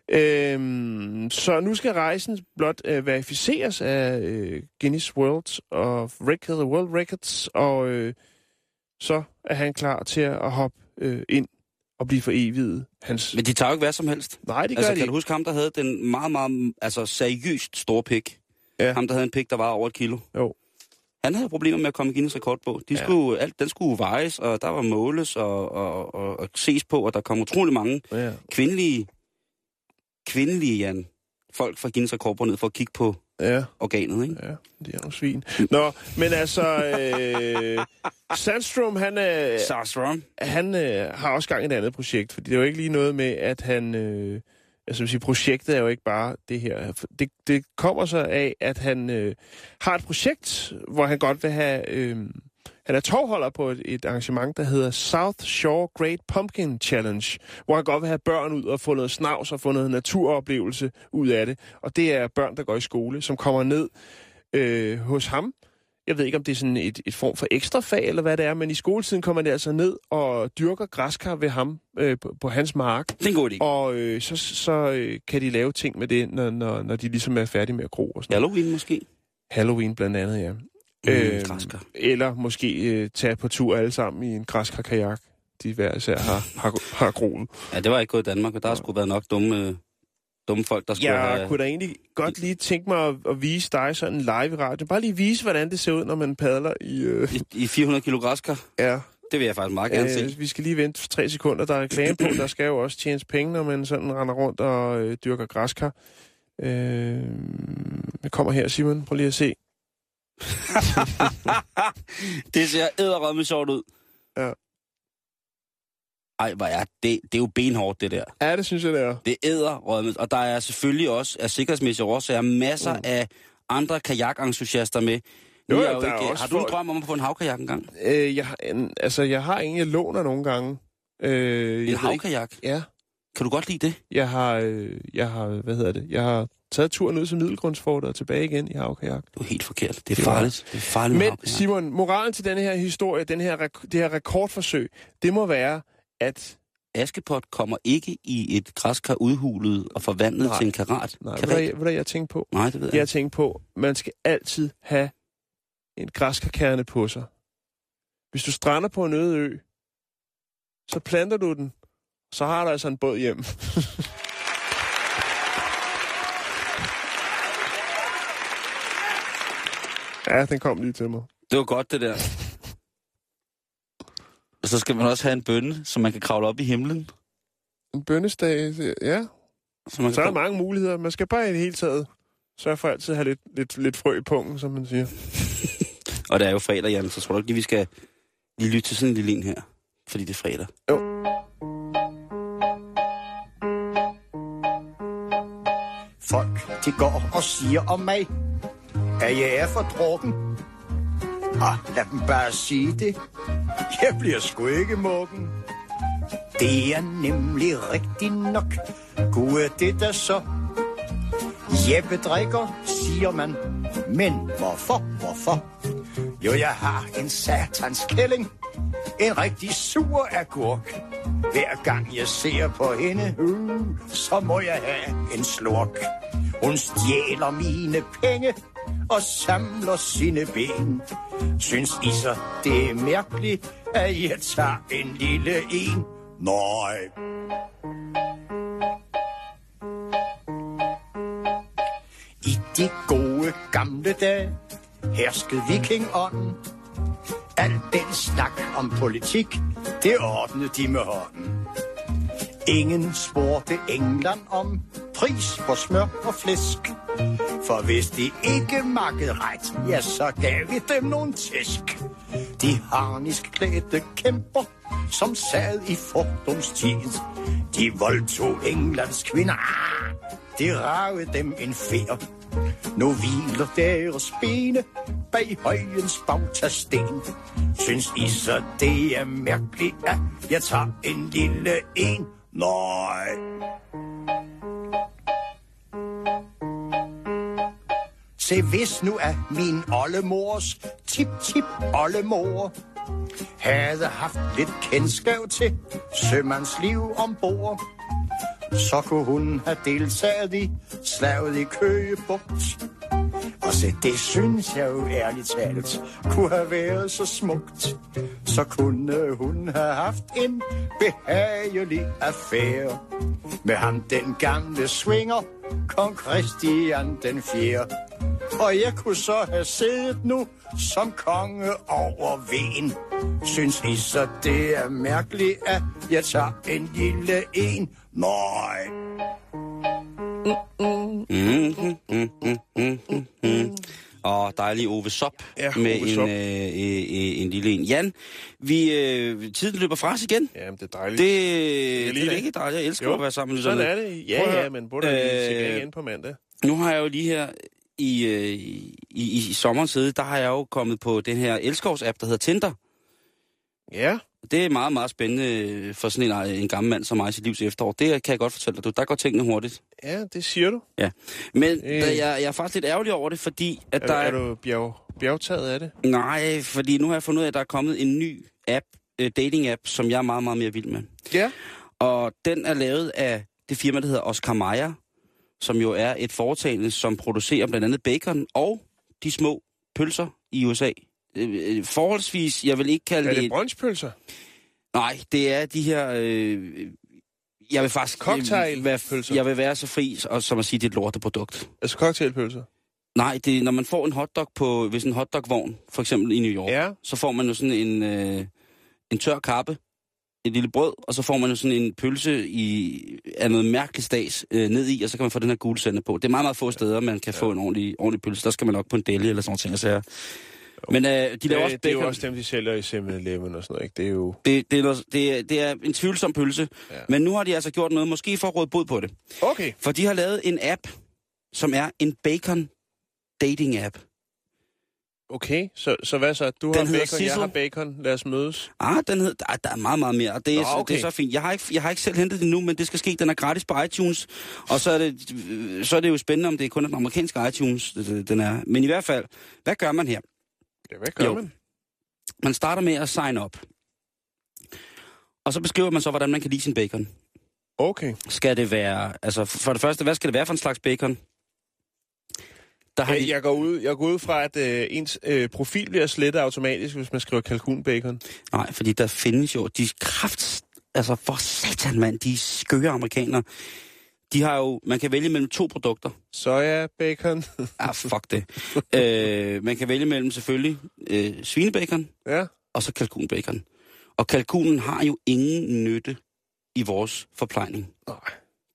Øhm, så nu skal rejsen blot øh, verificeres af øh, Guinness World of Record, World Records, og øh, så er han klar til at hoppe øh, ind og blive for evigt. Hans... Men de tager jo ikke hvad som helst. Nej, det gør Altså, de kan du huske ham, der havde den meget, meget altså, seriøst store pik? Ja. Ham, der havde en pik, der var over et kilo. Jo. Han havde problemer med at komme i Guinness rekordbog. De Ja. skulle, alt, den skulle vejes, og der var måles og, og, og, og ses på, og der kom utrolig mange Ja. kvindelige, kvindelige Jan, folk fra Guinness rekordbog ned for at kigge på ja. organet, ikke? Ja, det er nogle svin. Nå, men altså, øh, Sandstrom, han, øh, Sarstrom. han øh, har også gang i et andet projekt, fordi det er jo ikke lige noget med, at han... Øh, altså, vil sige, projektet er jo ikke bare det her. Det, det kommer så af, at han øh, har et projekt, hvor han godt vil have... Øh, han er tovholder på et, et arrangement, der hedder South Shore Great Pumpkin Challenge, hvor han godt vil have børn ud og få noget snavs og få noget naturoplevelse ud af det. Og det er børn, der går i skole, som kommer ned øh, hos ham. Jeg ved ikke, om det er sådan et, et form for ekstra fag, eller hvad det er, men i skoletiden kommer de altså ned og dyrker græskar ved ham øh, på, på hans mark. Det er en god idé. Og øh, så, så øh, kan de lave ting med det, når, når, når de ligesom er færdige med at gro og sådan noget. Halloween måske. Halloween blandt andet, ja. Mm, Øhm, græskar. Eller måske øh, tage på tur alle sammen i en græskar-kajak. De hver især har, har, har groet. Ja, det var ikke gået i Danmark, og der har sgu været nok dumme, øh, dumme folk, der skulle Jeg have... kunne da egentlig godt lige tænke mig at, at vise dig sådan live i radio. Bare lige vise, hvordan det ser ud, når man padler i... Øh, I, I 400 kilo græskar. ja, Det vil jeg faktisk meget gerne se. øh, vi skal lige vente tre sekunder. Der er reklame på. Der skal jo også tjenes penge, når man sådan render rundt og øh, dyrker græskar. Øh, jeg kommer her, Simon. Prøv lige at se. (laughs) Det ser æderrømme sjovt ud. Ja. Ej, hvor er det, det er jo benhårdt, det der. Ja, det synes jeg, det er. Det er æderrømme, og der er selvfølgelig også af sikkerhedsmæssige årsager masser Mm. af andre kajakentusiaster med. Jo, jo, er der er ikke, også har du en folk- drøm om at få en havkajak engang? Øh, jeg, altså, jeg har en, jeg låner nogle gange. Øh, jeg En ved ikke- havkajak? Ja. Kan du godt lide det? Jeg har, øh, jeg har, hvad hedder det, jeg har taget turen ud til Middelgrundsfortet og tilbage igen i havkajak. Det er helt forkert. Det er farligt. Det er farligt Men havkajak. Simon, moralen til denne her historie, den her, det her rekordforsøg, det må være, at... Askepot kommer ikke i et græskar udhulet og forvandlet Nej. til en karat. Nej, ved karat. du, ved du, hvad jeg tænker på? Nej, det ved jeg. Jeg tænker på, man skal altid have en græskarkerne på sig. Hvis du strander på en øde ø, så planter du den, så har du altså en båd hjem. (laughs) ja, den kom lige til mig. Det var godt, det der. Og så skal man også have en bønne, så man kan kravle op i himlen. En bønnesdag, ja. Så, man Så er der mange muligheder. Man skal bare i det hele taget sørge for altid at have lidt, lidt, lidt frø i pungen, som man siger. (laughs) Og det er jo fredag, Jan, så tror du ikke lige, vi skal lige lytte til sådan en lille en her? Fordi det er fredag. Jo. Folk, de går og siger om mig, at jeg er for drukken. Og lad dem bare sige det. Jeg bliver sgu ikke mukken. Det er nemlig rigtigt nok. Gud er det der så. Jeppe drikker, siger man. Men hvorfor, hvorfor? Jo, jeg har en satans kælling. En rigtig sur agurk. Hver gang jeg ser på hende, uh, så må jeg have en slurk. Hun stjæler mine penge og samler sine ben. Synes I så, det er mærkeligt, at jeg tager en lille en? Nej. I de gode gamle dage herskede vikingånden. Al den snak om politik, det ordnede de med hånden. Ingen spurgte England om pris på smør og flæsk. For hvis de ikke makkede ret, ja, så gav vi dem nogle tæsk. De harnisk klædte kæmper, som sad i fordomstid. De voldtog Englands kvinder. Ah, det ragede dem en fjer. Nu hviler deres bene bag højens bagtasten. Synes I så, det er mærkeligt, at jeg tager en lille en? Nej. Se, hvis nu er min oldemors tip-tip-oldemor havde haft lidt kendskab til sømands liv ombord, så kunne hun have deltaget i slaget i Køgebugt også det synes jeg jo ærligt talt kunne have været så smukt. Så kunne hun have haft en behagelig affære med ham den gamle swinger, kong Christian den 4. Og jeg kunne så have siddet nu som konge over ven. Synes I så det er mærkeligt, at jeg tager en lille en? Nej. Og dejlig Ove Sop Ja, med Ove en, øh, øh, en lille en. Jan, vi, øh, tiden løber fra os igen. Jamen, det er dejligt. Det, det er det. ikke dejligt. Jeg elsker Jo, at være sammen med Sådan lytterne. er det. Ja, Prøv ja, men burde lige igen på mandag. Nu har jeg jo lige her i, øh, i, i, i sommerens side, der har jeg jo kommet på den her elskovs-app, der hedder Tinder. Ja, det er meget, meget spændende for sådan en, en gammel mand som mig i sit livs efterår. Det kan jeg godt fortælle dig. Du, der går tingene hurtigt. ja, det siger du. Ja. Men Øh. øh. jeg, jeg er faktisk lidt ærgerlig over det, fordi at Er, der er du bjerg, bjergtaget af det? Nej, fordi nu har jeg fundet ud af, at der er kommet en ny app, uh, dating-app, som jeg er meget, meget mere vild med. Ja. Og den er lavet af det firma, der hedder Oscar Mayer, som jo er et foretagende, som producerer blandt andet bacon og de små pølser i USA. Øh, øh, Forholdsvis, jeg vil ikke kalde Er det... det brunchpølser? Nej, det er de her... Øh, jeg vil faktisk... Cocktailpølser? Jeg vil være så fri, og som at sige, det er et lorteprodukt. Altså cocktailpølser? Nej, det når man får en hotdog på, hvis en hotdogvogn, for eksempel i New York, Ja. så får man jo sådan en, øh, en tør kappe, et lille brød, og så får man jo sådan en pølse i, af noget mærkeligt stas øh, ned i, og så kan man få den her gule sende på. Det er meget, meget få steder, man kan ja. få en ordentlig, ordentlig pølse. Der skal man nok på en deli eller sådan noget ting. sager. Men øh, de laver Det, også det er jo også dem, de sælger i 7-Eleven og sådan noget, ikke? Det er jo... Det, det, er, det, er, det er en tvivlsom pølse, Ja. ja. men nu har de altså gjort noget, måske for at råde bod på det. Okay. For de har lavet en app, som er en bacon dating app. Okay, så, så hvad så? Du har Den hedder bacon, jeg Sissel. har bacon. Lad os mødes. Ah, den hed, der, der er meget, meget mere, og det er, Nå, okay. det er så fint. Jeg har, ikke, jeg har ikke selv hentet det nu, men det skal ske. Den er gratis på iTunes, og så er det, så er det jo spændende, om det er kun den amerikanske iTunes, den er. Men i hvert fald, hvad gør man her? Ja, hvad gør Jo. man? Man starter med at sign up. Og så beskriver man så, hvordan man kan lide sin bacon. Okay. Skal det være, altså for det første, hvad skal det være for en slags bacon? Der har Jeg, de, jeg, går ud, jeg går ud fra, at øh, ens øh, profil bliver slettet automatisk, hvis man skriver kalkunbacon. nej, fordi der findes jo, de kraft, altså for satan mand, de skøre amerikanere, de har jo, man kan vælge mellem to produkter. Soja, bacon. (laughs) Ah, fuck det. øh, man kan vælge mellem selvfølgelig øh, svinebacon ja. og så kalkunbacon. Og kalkunen har jo ingen nytte i vores forplejning. Nej.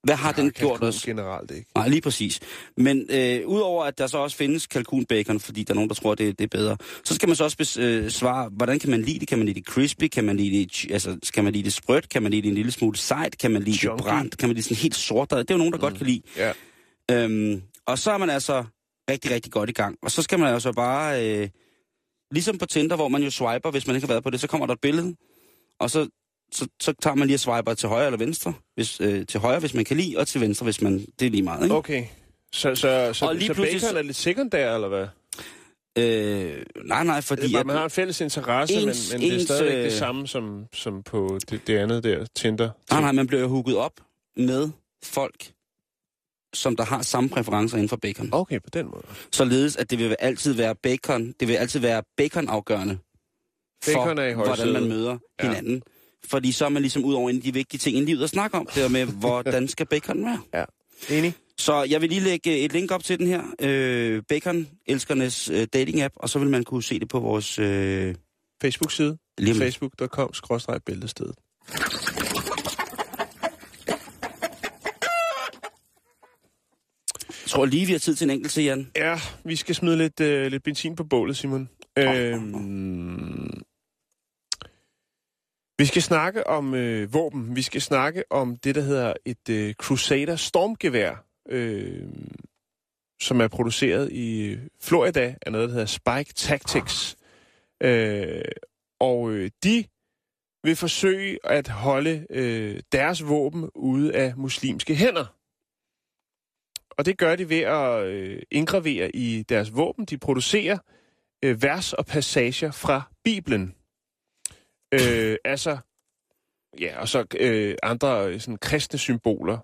Hvad har den gjort os? generelt ikke. Nej, lige præcis. Men øh, udover at der så også findes kalkunbacon, fordi der er nogen, der tror, det, det er bedre, så skal man så også bes, øh, hvordan kan man lide det? Kan man lide det crispy? Kan man lide det, altså, skal man lide det sprødt? Kan man lide det en lille smule sejt? Kan man lide Chunky. det brændt? Kan man lide det sådan helt sort? Det er jo nogen, der mm. godt kan lide. Ja. Øhm, og så er man altså rigtig, rigtig godt i gang. Og så skal man altså bare, øh, ligesom på Tinder, hvor man jo swiper, hvis man ikke har været på det, så kommer der et billede, og så, så, så tager man lige og swiper til højre eller venstre, hvis, øh, til højre, hvis man kan lide, og til venstre, hvis man, det er lige meget, ikke? Okay. Så, så, så, Og lige så pludselig bacon er lidt sekundær, eller hvad? Øh, nej, nej, fordi... bare, at- man har en fælles interesse, ens- men, men det er ens, stadigvæk øh, det samme som, som på det, det andet der, Tinder. Nej, nej, man bliver jo hooket op med folk, som der har samme præferencer inden for bacon. Okay, på den måde. Således, at det vil altid være bacon, det vil altid være bacon-afgørende for, Bacon er i hvordan man møder Ja. hinanden. Fordi så er man ligesom ud over en af de vigtige ting i livet at snakke om, det med, hvordan skal bacon være. (laughs) Ja. Enig? Så jeg vil lige lægge et link op til den her, øh, Bacon-elskernes øh, dating-app, og så vil man kunne se det på vores... Øh, Facebook-side. Facebook.com-bæltestedet. Jeg tror lige, vi har tid til en enkelt til, Jan. Ja, vi skal smide lidt, øh, lidt benzin på bålet, Simon. Øhm, vi skal snakke om øh, våben. Vi skal snakke om det, der hedder et øh, Crusader stormgevær, øh, som er produceret i øh, Florida af noget, der hedder Spike Tactics. Øh, og øh, de vil forsøge at holde øh, deres våben ude af muslimske hænder. Og det gør de ved at øh, indgravere i deres våben. De producerer øh, vers og passager fra Bibelen. Øh, altså, ja, og så øh, andre øh, sådan kristne symboler.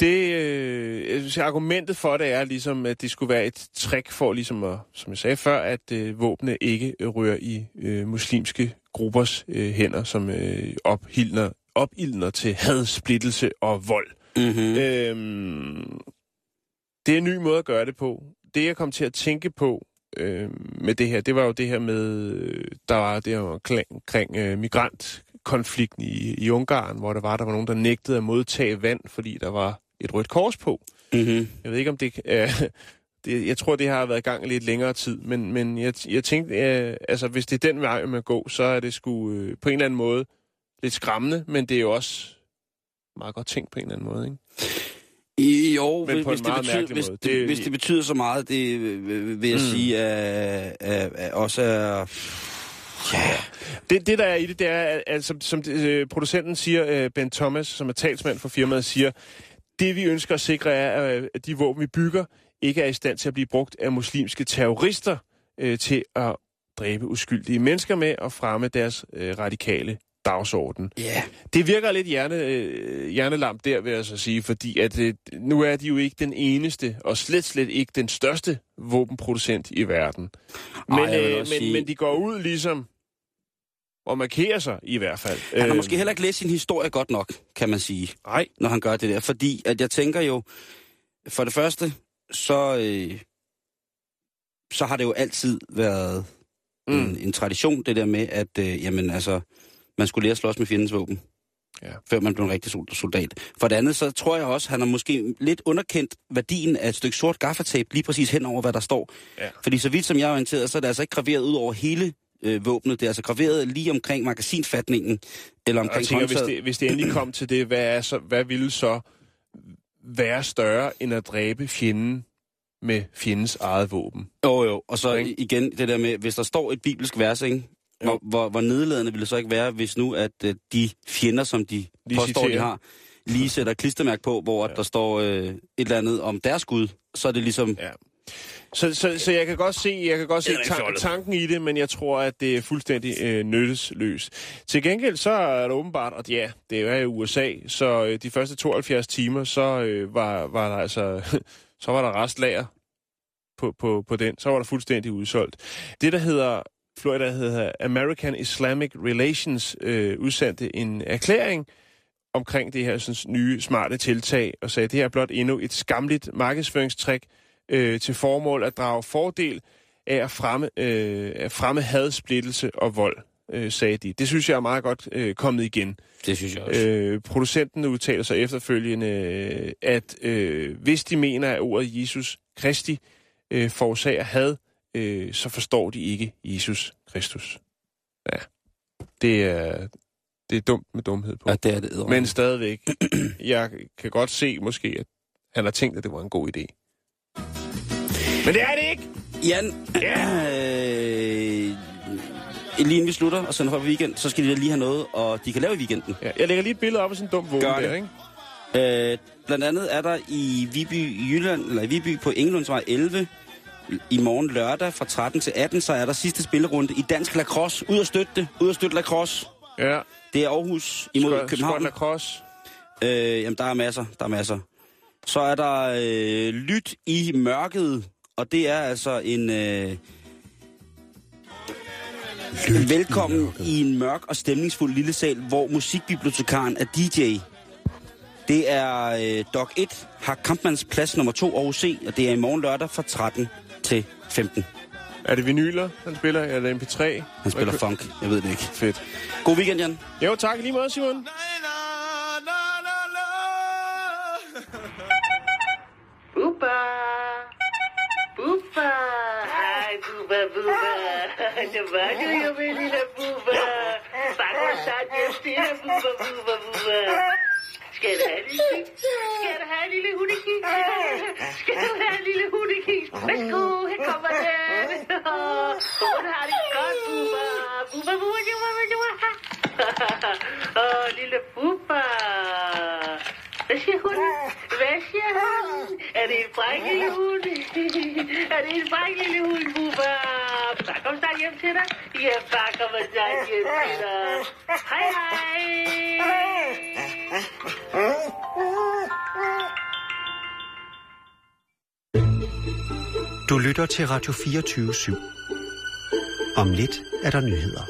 Det, øh, jeg synes, argumentet for det er ligesom, at det skulle være et trick for, ligesom at, som jeg sagde før, at øh, våbne ikke øh, rører i øh, muslimske gruppers øh, hænder, som øh, ophildner, opildner til had, splittelse og vold. Mm-hmm. Øhm, det er en ny måde at gøre det på. Det, jeg kom til at tænke på øh, med det her, det var jo det her med, der var det her omkring, omkring øh, migrantkonflikten i, i Ungarn, hvor der var, der var nogen, der nægtede at modtage vand, fordi der var et rødt kors på. Mm-hmm. Jeg ved ikke, om det... Øh, det jeg tror, det har været i gang lidt længere tid, men, men jeg, jeg tænkte, øh, altså hvis det er den vej, man går, så er det sgu øh, på en eller anden måde lidt skræmmende, men det er jo også meget godt tænkt på en eller anden måde, ikke? Jo, Men hvis, hvis, det betyder, hvis, det, Det- hvis det betyder så meget, det øh, vil jeg mm. sige, at, at, at også er... Ja, Det, det, der er i det, det er, at, at som, som øh, producenten siger, øh, Ben Thomas, som er talsmand for firmaet, siger, det vi ønsker at sikre er, øh, at de våben, vi bygger, ikke er i stand til at blive brugt af muslimske terrorister øh, til at dræbe uskyldige mennesker med og fremme deres øh, radikale dagsorden. ja. Det virker lidt hjerne, øh, hjernelamp der, vil jeg så sige, fordi at øh, nu er de jo ikke den eneste, og slet slet ikke den største våbenproducent i verden. Men, Ej, øh, men, sige- men de går ud ligesom og markerer sig i hvert fald. Han har Øh, måske heller ikke læst sin historie godt nok, kan man sige, Nej, når han gør det der. Fordi at jeg tænker jo, for det første, så, øh, så har det jo altid været mm. en, en tradition, det der med, at øh, jamen, altså, man skulle lære at slås med fjendens våben. Ja. Før man blev en rigtig sol- soldat. For det andet, så tror jeg også, han har måske lidt underkendt værdien af et stykke sort gaffatape, lige præcis hen over, hvad der står. Ja. Fordi så vidt som jeg er orienteret, så er det altså ikke graveret ud over hele øh, våbnet. Det er altså graveret lige omkring magasinfatningen, eller og jeg omkring tænker, hvis håndtaget. det, hvis det endelig kom til det, hvad, er så, hvad ville så være større end at dræbe fjenden med fjendens eget våben? Jo, jo. Og så Ikke? igen det der med, hvis der står et bibelsk vers, ikke? Hvor, hvor, hvor nedladende ville det så ikke være, hvis nu, at øh, de fjender, som de Lige påstår, de citerer. har, lige sætter klistermærke på, hvor ja. der står øh, et eller andet om deres Gud, så er det ligesom... Ja. Så, så, så jeg kan godt se, jeg kan godt se tan- tanken i det, men jeg tror, at det er fuldstændig øh, nyttesløst. Til gengæld så er det åbenbart, at ja, det er i USA, så øh, de første 72 timer, så øh, var, var der altså, (laughs) så var der restlager på, på, på den. Så var der fuldstændig udsolgt. Det, der hedder, Florida hedder American Islamic Relations, øh, udsendte en erklæring omkring det her sådan, nye smarte tiltag, og sagde, at det her er blot endnu et skamligt markedsføringstrik, øh, til formål at drage fordel af at fremme, øh, at fremme had, splittelse og vold, øh, sagde de. Det synes jeg er meget godt øh, kommet igen. Det synes jeg også. Øh, producenten udtaler sig efterfølgende, øh, at øh, hvis de mener, at ordet Jesus Kristi øh, forårsager had, øh, så forstår de ikke Jesus Kristus. Ja, det er, det er dumt med dumhed på. Ja, det er det. eddermame. Men stadigvæk, (clears throat) jeg kan godt se måske, at han har tænkt, at det var en god idé. Men det er det ikke! Jan, (clears throat) øh, lige inden vi slutter og sender folk på weekend, så skal de lige have noget, og de kan lave i weekenden. Ja, jeg lægger lige et billede op af sådan en dum vågen det. der, ikke? Øh, blandt andet er der i Viby, Jylland, eller i Viby på Engelundsvej 11, i morgen lørdag fra 13 til 18, så er der sidste spillerunde i dansk lacrosse. Ud og støtte det. Ud og støtte lacrosse. Ja. Det er Aarhus imod Skot- København. Skot lacrosse. Øh, jamen, der er masser. Der er masser. Så er der øh, Lyt i mørket, og det er altså en... Øh, velkommen i, en mørk og stemningsfuld lille sal, hvor musikbibliotekaren er DJ. Det er øh, Dog 1 har Kampmanns plads nummer 2 Aarhus C, og det er i morgen lørdag fra 13 til 15. Er det vinyler, han spiller? Eller MP3? Han spiller funk, jeg ved det ikke. Fedt. God weekend, Jan. Jo, tak lige måde, Simon. Bubba! Bubba! Hej, Bubba, Bubba! Det var du jo, min lille Bubba! Bare gå snart hjem stille, Bubba, Bubba, Bubba! Skal du have en lille kig? Skal du have en lille hundekig? Skal du have en lille hundekig? Værsgo, her kommer den! Hun har det godt, Bubba! Bubba, Bubba, Bubba, Bubba! (laughs) Åh, lille Bubba! Hvad siger hun? Hvad siger hun? Er det en fræk hund? Er det en fræk lille hund, Bubba? Så kom snart hjem til dig. Ja, far kommer snart hjem til dig. Hej, hej. Du lytter til Radio 24 7. Om lidt er der nyheder.